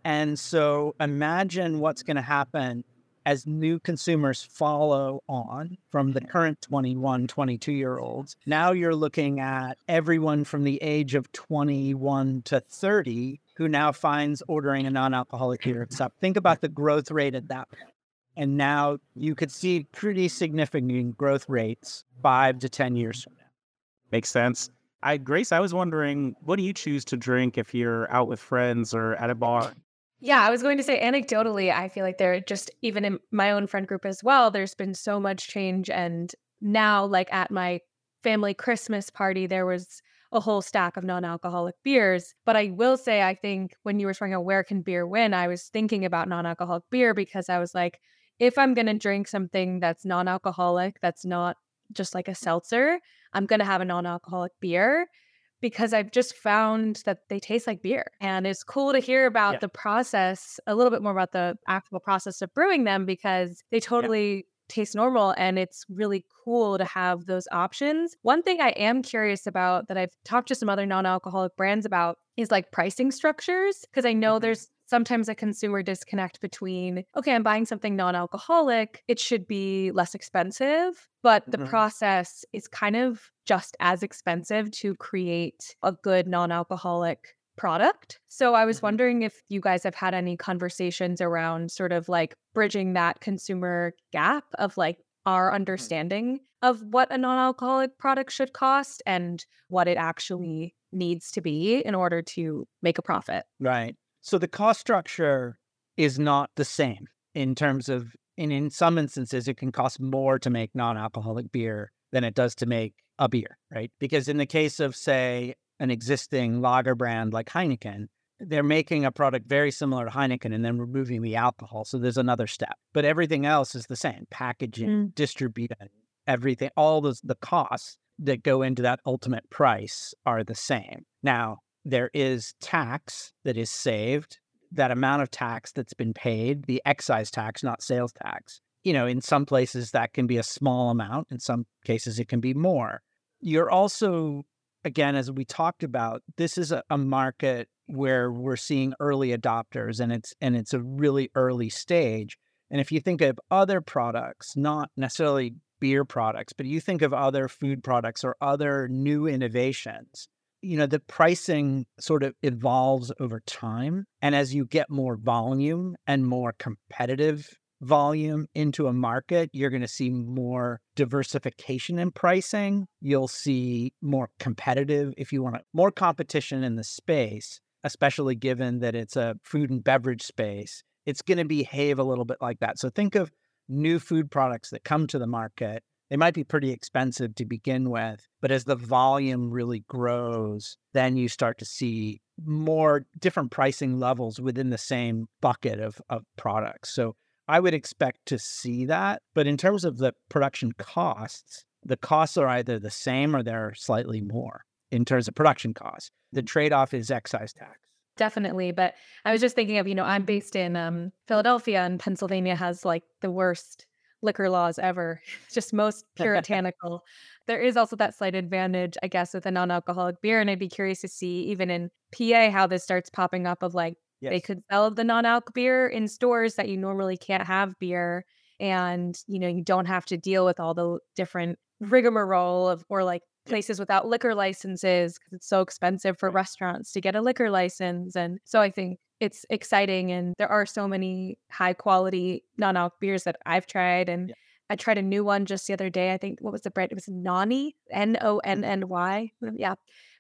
And so imagine what's going to happen as new consumers follow on from the mm-hmm. current 21, 22 year olds. Now you're looking at everyone from the age of 21 to 30 who now finds ordering a non alcoholic beer except think about the growth rate at that point. And now you could see pretty significant growth rates five to 10 years mm-hmm. from now. Makes sense. I Grace, I was wondering, what do you choose to drink if you're out with friends or at a bar? Yeah, I was going to say anecdotally, I feel like there just even in my own friend group as well, there's been so much change and now like at my family Christmas party there was a whole stack of non-alcoholic beers, but I will say I think when you were talking about where can beer win, I was thinking about non-alcoholic beer because I was like if I'm going to drink something that's non-alcoholic, that's not just like a seltzer, I'm going to have a non alcoholic beer because I've just found that they taste like beer. And it's cool to hear about yeah. the process, a little bit more about the actual process of brewing them because they totally yeah. taste normal and it's really cool to have those options. One thing I am curious about that I've talked to some other non alcoholic brands about is like pricing structures because I know mm-hmm. there's sometimes a consumer disconnect between, okay, I'm buying something non alcoholic, it should be less expensive, but the mm-hmm. process is kind of just as expensive to create a good non alcoholic product. So I was mm-hmm. wondering if you guys have had any conversations around sort of like bridging that consumer gap of like our mm-hmm. understanding of what a non alcoholic product should cost and what it actually needs to be in order to make a profit. Right. So the cost structure is not the same in terms of, and in some instances, it can cost more to make non alcoholic beer than it does to make a beer, right? Because in the case of, say, an existing lager brand like Heineken, they're making a product very similar to Heineken and then removing the alcohol. So there's another step, but everything else is the same packaging, mm. distribution, everything, all those, the costs that go into that ultimate price are the same. Now, there is tax that is saved, that amount of tax that's been paid, the excise tax, not sales tax. You know, in some places that can be a small amount, in some cases it can be more. You're also, again, as we talked about, this is a, a market where we're seeing early adopters and it's and it's a really early stage. And if you think of other products, not necessarily beer products, but you think of other food products or other new innovations, you know, the pricing sort of evolves over time. And as you get more volume and more competitive volume into a market, you're going to see more diversification in pricing. You'll see more competitive, if you want to, more competition in the space, especially given that it's a food and beverage space. It's going to behave a little bit like that. So think of new food products that come to the market, they might be pretty expensive to begin with, but as the volume really grows, then you start to see more different pricing levels within the same bucket of, of products. So I would expect to see that. But in terms of the production costs, the costs are either the same or they're slightly more in terms of production costs. The mm. trade off is excise tax definitely. But I was just thinking of, you know, I'm based in um, Philadelphia and Pennsylvania has like the worst liquor laws ever, just most puritanical. there is also that slight advantage, I guess, with a non alcoholic beer. And I'd be curious to see, even in PA, how this starts popping up of like, yes. they could sell the non alc beer in stores that you normally can't have beer. And, you know, you don't have to deal with all the different rigmarole of, or like places without liquor licenses because it's so expensive for restaurants to get a liquor license. And so I think it's exciting. And there are so many high quality non alc beers that I've tried. And yeah. I tried a new one just the other day. I think what was the brand? It was Nonny, mm. N O N N Y. Yeah.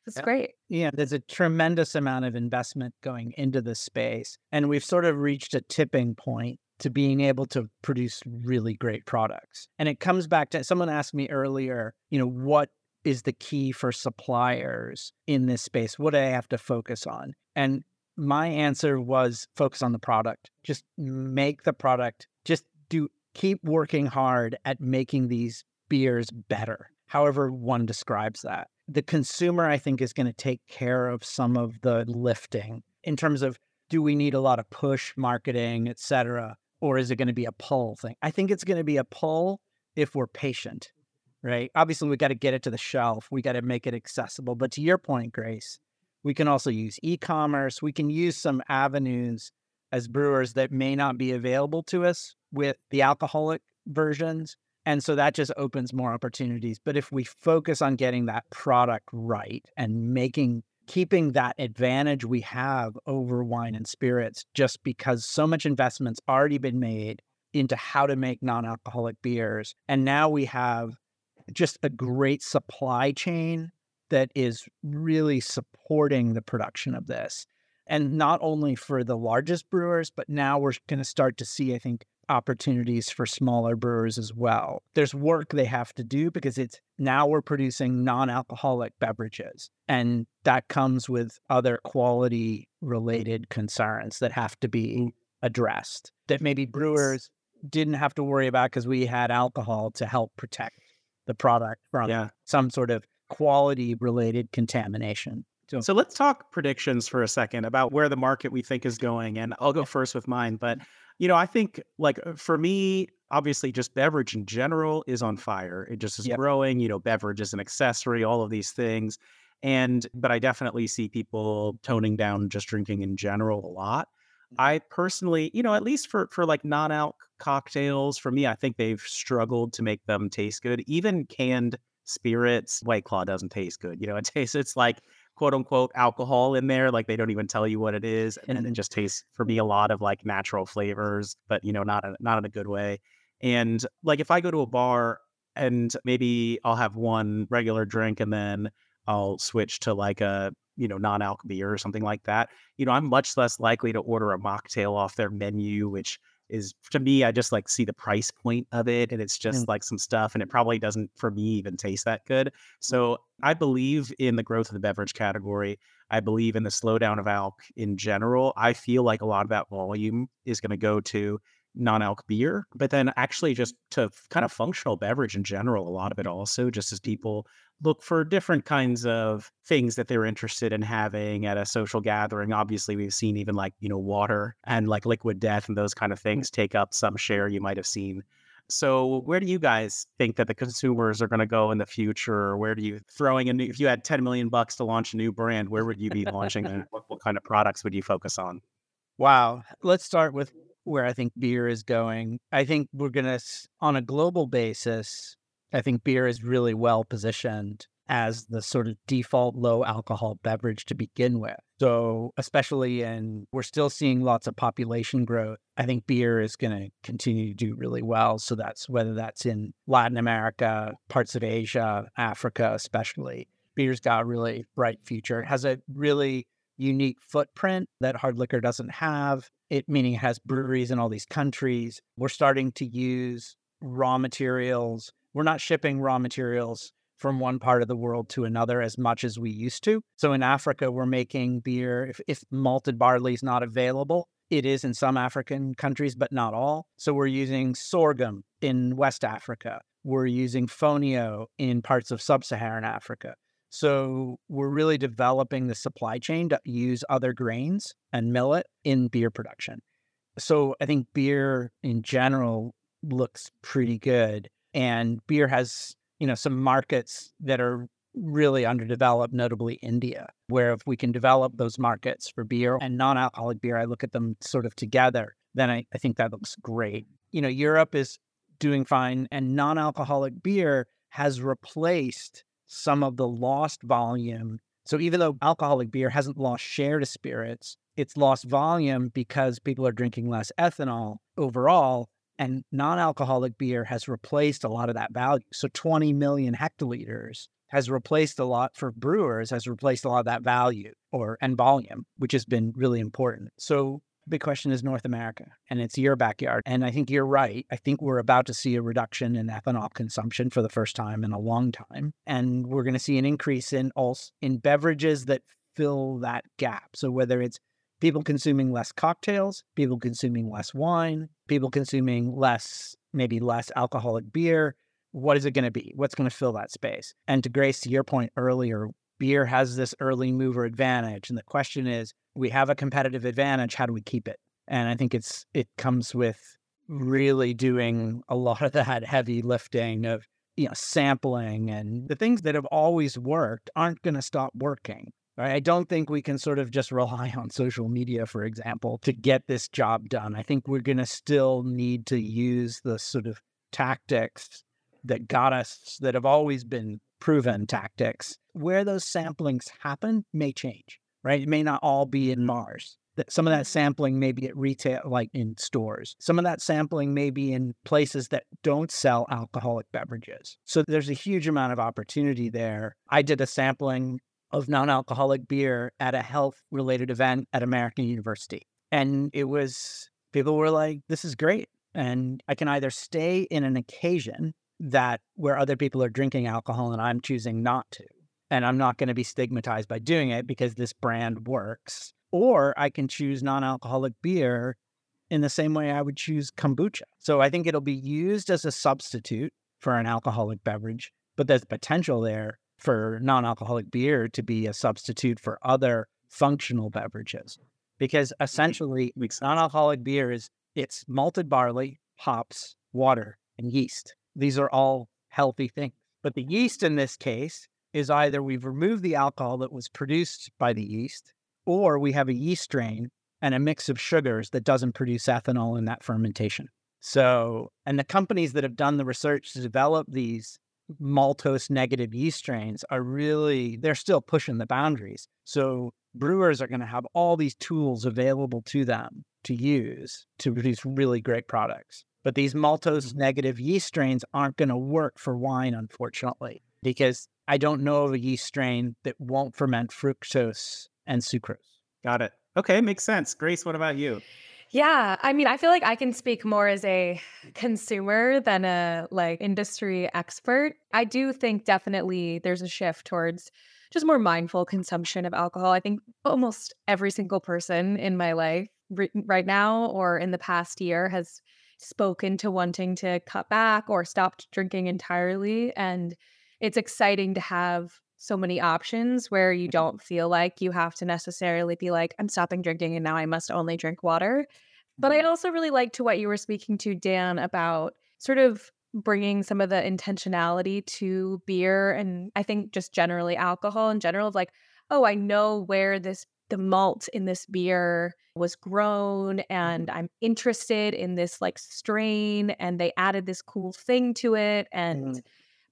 It's yeah. great. Yeah, there's a tremendous amount of investment going into the space. And we've sort of reached a tipping point to being able to produce really great products. And it comes back to someone asked me earlier, you know, what is the key for suppliers in this space? What do they have to focus on? And my answer was focus on the product. Just make the product, just do keep working hard at making these beers better, however one describes that. The consumer, I think, is going to take care of some of the lifting in terms of do we need a lot of push marketing, et cetera, or is it going to be a pull thing? I think it's going to be a pull if we're patient right? Obviously, we got to get it to the shelf. We got to make it accessible. But to your point, Grace, we can also use e commerce. We can use some avenues as brewers that may not be available to us with the alcoholic versions. And so that just opens more opportunities. But if we focus on getting that product right and making, keeping that advantage we have over wine and spirits, just because so much investment's already been made into how to make non alcoholic beers. And now we have just a great supply chain that is really supporting the production of this. And not only for the largest brewers, but now we're going to start to see, I think, opportunities for smaller brewers as well. There's work they have to do because it's now we're producing non alcoholic beverages. And that comes with other quality related concerns that have to be mm. addressed that maybe brewers didn't have to worry about because we had alcohol to help protect the product from yeah. some sort of quality related contamination. So, so let's talk predictions for a second about where the market we think is going. And I'll go first with mine. But, you know, I think like uh, for me, obviously just beverage in general is on fire. It just is yep. growing, you know, beverage is an accessory, all of these things. And, but I definitely see people toning down just drinking in general a lot. I personally, you know, at least for for like non-alc cocktails, for me, I think they've struggled to make them taste good. Even canned spirits, White Claw doesn't taste good. You know, it tastes it's like quote unquote alcohol in there. Like they don't even tell you what it is. And it just tastes for me a lot of like natural flavors, but you know, not a, not in a good way. And like if I go to a bar and maybe I'll have one regular drink and then I'll switch to like a you know, non-alc beer or something like that, you know, I'm much less likely to order a mocktail off their menu, which is to me, I just like see the price point of it and it's just Mm. like some stuff and it probably doesn't for me even taste that good. So I believe in the growth of the beverage category. I believe in the slowdown of alc in general. I feel like a lot of that volume is going to go to non-alc beer, but then actually just to kind of functional beverage in general, a lot of it also just as people look for different kinds of things that they're interested in having at a social gathering. Obviously, we've seen even like, you know, water and like liquid death and those kind of mm. things take up some share you might have seen. So, where do you guys think that the consumers are going to go in the future? Or where do you throwing a new, if you had 10 million bucks to launch a new brand, where would you be launching and what, what kind of products would you focus on? Wow. Let's start with where I think beer is going. I think we're going to, on a global basis, I think beer is really well positioned as the sort of default low alcohol beverage to begin with. So, especially in, we're still seeing lots of population growth. I think beer is going to continue to do really well. So, that's whether that's in Latin America, parts of Asia, Africa, especially. Beer's got a really bright future. It has a really unique footprint that hard liquor doesn't have. It meaning it has breweries in all these countries. We're starting to use raw materials. We're not shipping raw materials from one part of the world to another as much as we used to. So in Africa, we're making beer. If, if malted barley is not available, it is in some African countries, but not all. So we're using sorghum in West Africa. We're using fonio in parts of sub Saharan Africa. So we're really developing the supply chain to use other grains and millet in beer production. So I think beer in general looks pretty good. And beer has, you know, some markets that are really underdeveloped, notably India, where if we can develop those markets for beer and non-alcoholic beer, I look at them sort of together, then I, I think that looks great. You know, Europe is doing fine and non-alcoholic beer has replaced some of the lost volume. So even though alcoholic beer hasn't lost share to spirits, it's lost volume because people are drinking less ethanol overall. And non alcoholic beer has replaced a lot of that value. So 20 million hectoliters has replaced a lot for brewers, has replaced a lot of that value or and volume, which has been really important. So big question is North America, and it's your backyard. And I think you're right. I think we're about to see a reduction in ethanol consumption for the first time in a long time, and we're going to see an increase in also in beverages that fill that gap. So whether it's people consuming less cocktails, people consuming less wine, people consuming less maybe less alcoholic beer, what is it going to be? What's going to fill that space? And to Grace, to your point earlier, beer has this early mover advantage. And the question is, we have a competitive advantage. How do we keep it? And I think it's it comes with really doing a lot of that heavy lifting of you know sampling and the things that have always worked aren't going to stop working. Right? I don't think we can sort of just rely on social media, for example, to get this job done. I think we're going to still need to use the sort of tactics that got us that have always been proven tactics. Where those samplings happen may change, right? It may not all be in Mars. Some of that mm-hmm. sampling may be at retail, like in stores. Some of that sampling may be in places that don't sell alcoholic beverages. So there's a huge amount of opportunity there. I did a sampling of non alcoholic beer at a health related event at American University. And it was, people were like, this is great. And I can either stay in an occasion that where other people are drinking alcohol and I'm choosing not to. And I'm not going to be stigmatized by doing it because this brand works. Or I can choose non alcoholic beer in the same way I would choose kombucha. So I think it'll be used as a substitute for an alcoholic beverage, but there's potential there for non alcoholic beer to be a substitute for other functional beverages. Because essentially, non alcoholic beer is it's malted barley, hops, water, and yeast. These are all healthy things. But the yeast in this case is either we've removed the alcohol that was produced by the yeast, or we have a yeast strain and a mix of sugars that doesn't produce ethanol in that fermentation. So, and the companies that have done the research to develop these maltose negative yeast strains are really, they're still pushing the boundaries. So, brewers are going to have all these tools available to them to use to produce really great products. But these maltose mm-hmm. negative yeast strains aren't going to work for wine, unfortunately, because I don't know of a yeast strain that won't ferment fructose and sucrose. Got it. Okay, makes sense. Grace, what about you? Yeah, I mean, I feel like I can speak more as a consumer than a like industry expert. I do think definitely there's a shift towards just more mindful consumption of alcohol. I think almost every single person in my life right now or in the past year has spoken to wanting to cut back or stopped drinking entirely and it's exciting to have so many options where you mm-hmm. don't feel like you have to necessarily be like I'm stopping drinking and now I must only drink water. But I mm-hmm. also really liked to what you were speaking to Dan about sort of bringing some of the intentionality to beer and I think just generally alcohol in general of like, oh, I know where this the malt in this beer was grown and mm-hmm. I'm interested in this like strain and they added this cool thing to it and mm.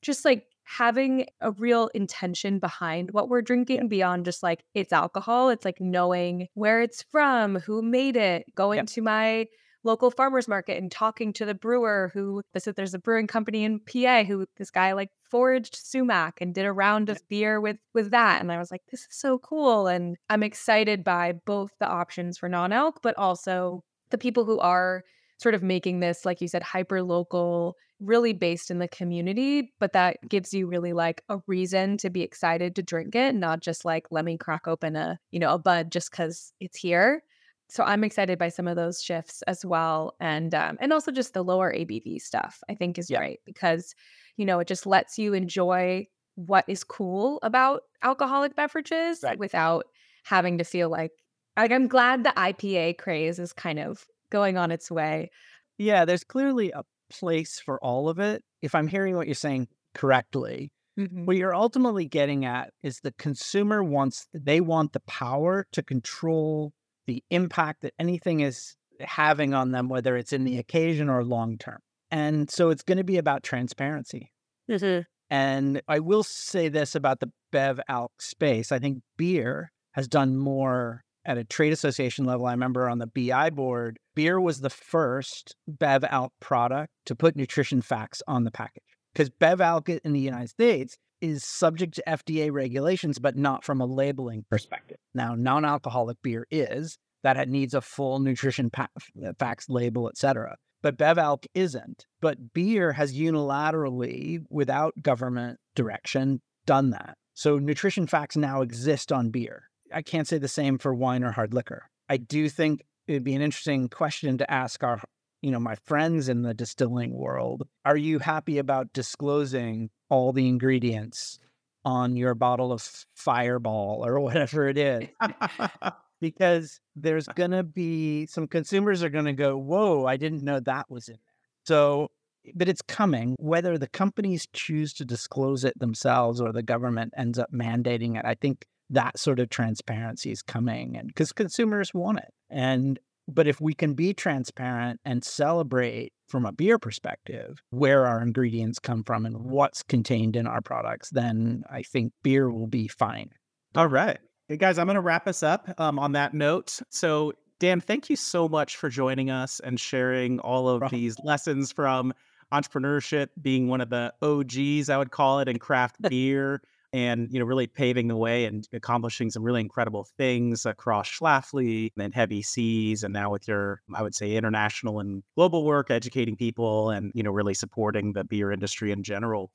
just like having a real intention behind what we're drinking beyond just like it's alcohol. It's like knowing where it's from, who made it, going to my local farmers market and talking to the brewer who this there's a brewing company in PA who this guy like foraged sumac and did a round of beer with with that and I was like this is so cool and I'm excited by both the options for non-alc but also the people who are sort of making this like you said hyper local really based in the community but that gives you really like a reason to be excited to drink it not just like let me crack open a you know a bud just cuz it's here so I'm excited by some of those shifts as well, and um, and also just the lower ABV stuff. I think is yeah. great because you know it just lets you enjoy what is cool about alcoholic beverages right. without having to feel like like I'm glad the IPA craze is kind of going on its way. Yeah, there's clearly a place for all of it. If I'm hearing what you're saying correctly, mm-hmm. what you're ultimately getting at is the consumer wants they want the power to control the impact that anything is having on them, whether it's in the occasion or long term. And so it's going to be about transparency. Mm-hmm. And I will say this about the Bev Alc space. I think beer has done more at a trade association level. I remember on the BI board, beer was the first Bev Alc product to put nutrition facts on the package. Because Bev Alc in the United States is subject to FDA regulations, but not from a labeling perspective. Now, non alcoholic beer is that it needs a full nutrition pa- uh, facts label, et cetera. But Bevalc isn't. But beer has unilaterally, without government direction, done that. So nutrition facts now exist on beer. I can't say the same for wine or hard liquor. I do think it'd be an interesting question to ask our, you know, my friends in the distilling world. Are you happy about disclosing all the ingredients on your bottle of Fireball or whatever it is. because there's going to be some consumers are going to go, Whoa, I didn't know that was in there. So, but it's coming. Whether the companies choose to disclose it themselves or the government ends up mandating it, I think that sort of transparency is coming and because consumers want it. And but if we can be transparent and celebrate from a beer perspective where our ingredients come from and what's contained in our products, then I think beer will be fine. All right. Hey guys, I'm going to wrap us up um, on that note. So, Dan, thank you so much for joining us and sharing all of these lessons from entrepreneurship, being one of the OGs, I would call it, in craft beer and you know really paving the way and accomplishing some really incredible things across Schlafly and Heavy Seas and now with your I would say international and global work educating people and you know really supporting the beer industry in general.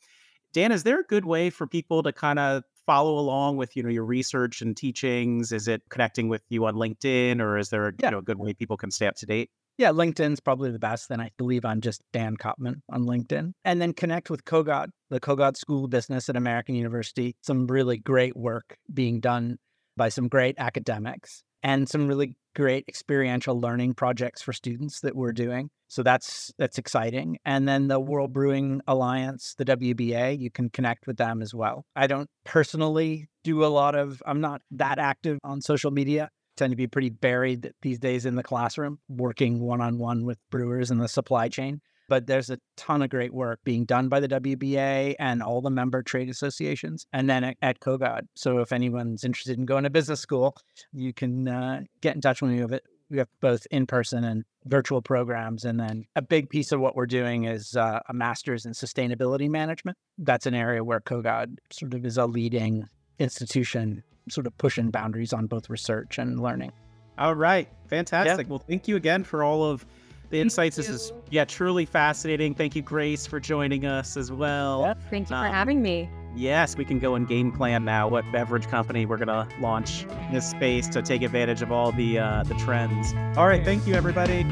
Dan, is there a good way for people to kind of follow along with you know your research and teachings? Is it connecting with you on LinkedIn or is there a, yeah. you know a good way people can stay up to date? Yeah, LinkedIn's probably the best. Then I believe I'm just Dan Kopman on LinkedIn. And then connect with Kogod, the Kogod School of Business at American University. Some really great work being done by some great academics and some really great experiential learning projects for students that we're doing. So that's that's exciting. And then the World Brewing Alliance, the WBA, you can connect with them as well. I don't personally do a lot of I'm not that active on social media tend to be pretty buried these days in the classroom, working one on one with brewers in the supply chain. But there's a ton of great work being done by the WBA and all the member trade associations, and then at, at Kogod. So if anyone's interested in going to business school, you can uh, get in touch with me with it. We have both in person and virtual programs. And then a big piece of what we're doing is uh, a master's in sustainability management. That's an area where Kogod sort of is a leading institution sort of pushing boundaries on both research and learning. All right. Fantastic. Yeah. Well, thank you again for all of the insights. This is yeah, truly fascinating. Thank you, Grace, for joining us as well. Yep. Thank you um, for having me. Yes, we can go and game plan now what beverage company we're gonna launch in this space to take advantage of all the uh, the trends. All right, thank you, everybody.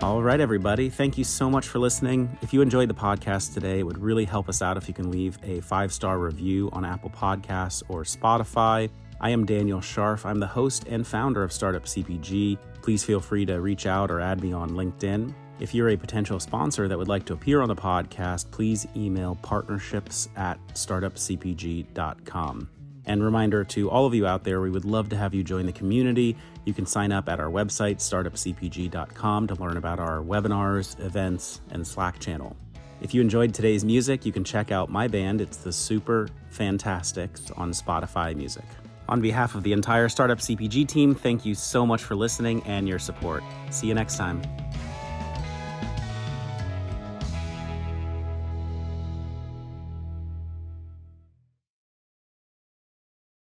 All right, everybody. Thank you so much for listening. If you enjoyed the podcast today, it would really help us out if you can leave a five star review on Apple Podcasts or Spotify. I am Daniel Scharff. I'm the host and founder of Startup CPG. Please feel free to reach out or add me on LinkedIn. If you're a potential sponsor that would like to appear on the podcast, please email partnerships at startupcpg.com. And reminder to all of you out there, we would love to have you join the community. You can sign up at our website, startupcpg.com, to learn about our webinars, events, and Slack channel. If you enjoyed today's music, you can check out my band. It's the Super Fantastics on Spotify Music. On behalf of the entire Startup CPG team, thank you so much for listening and your support. See you next time.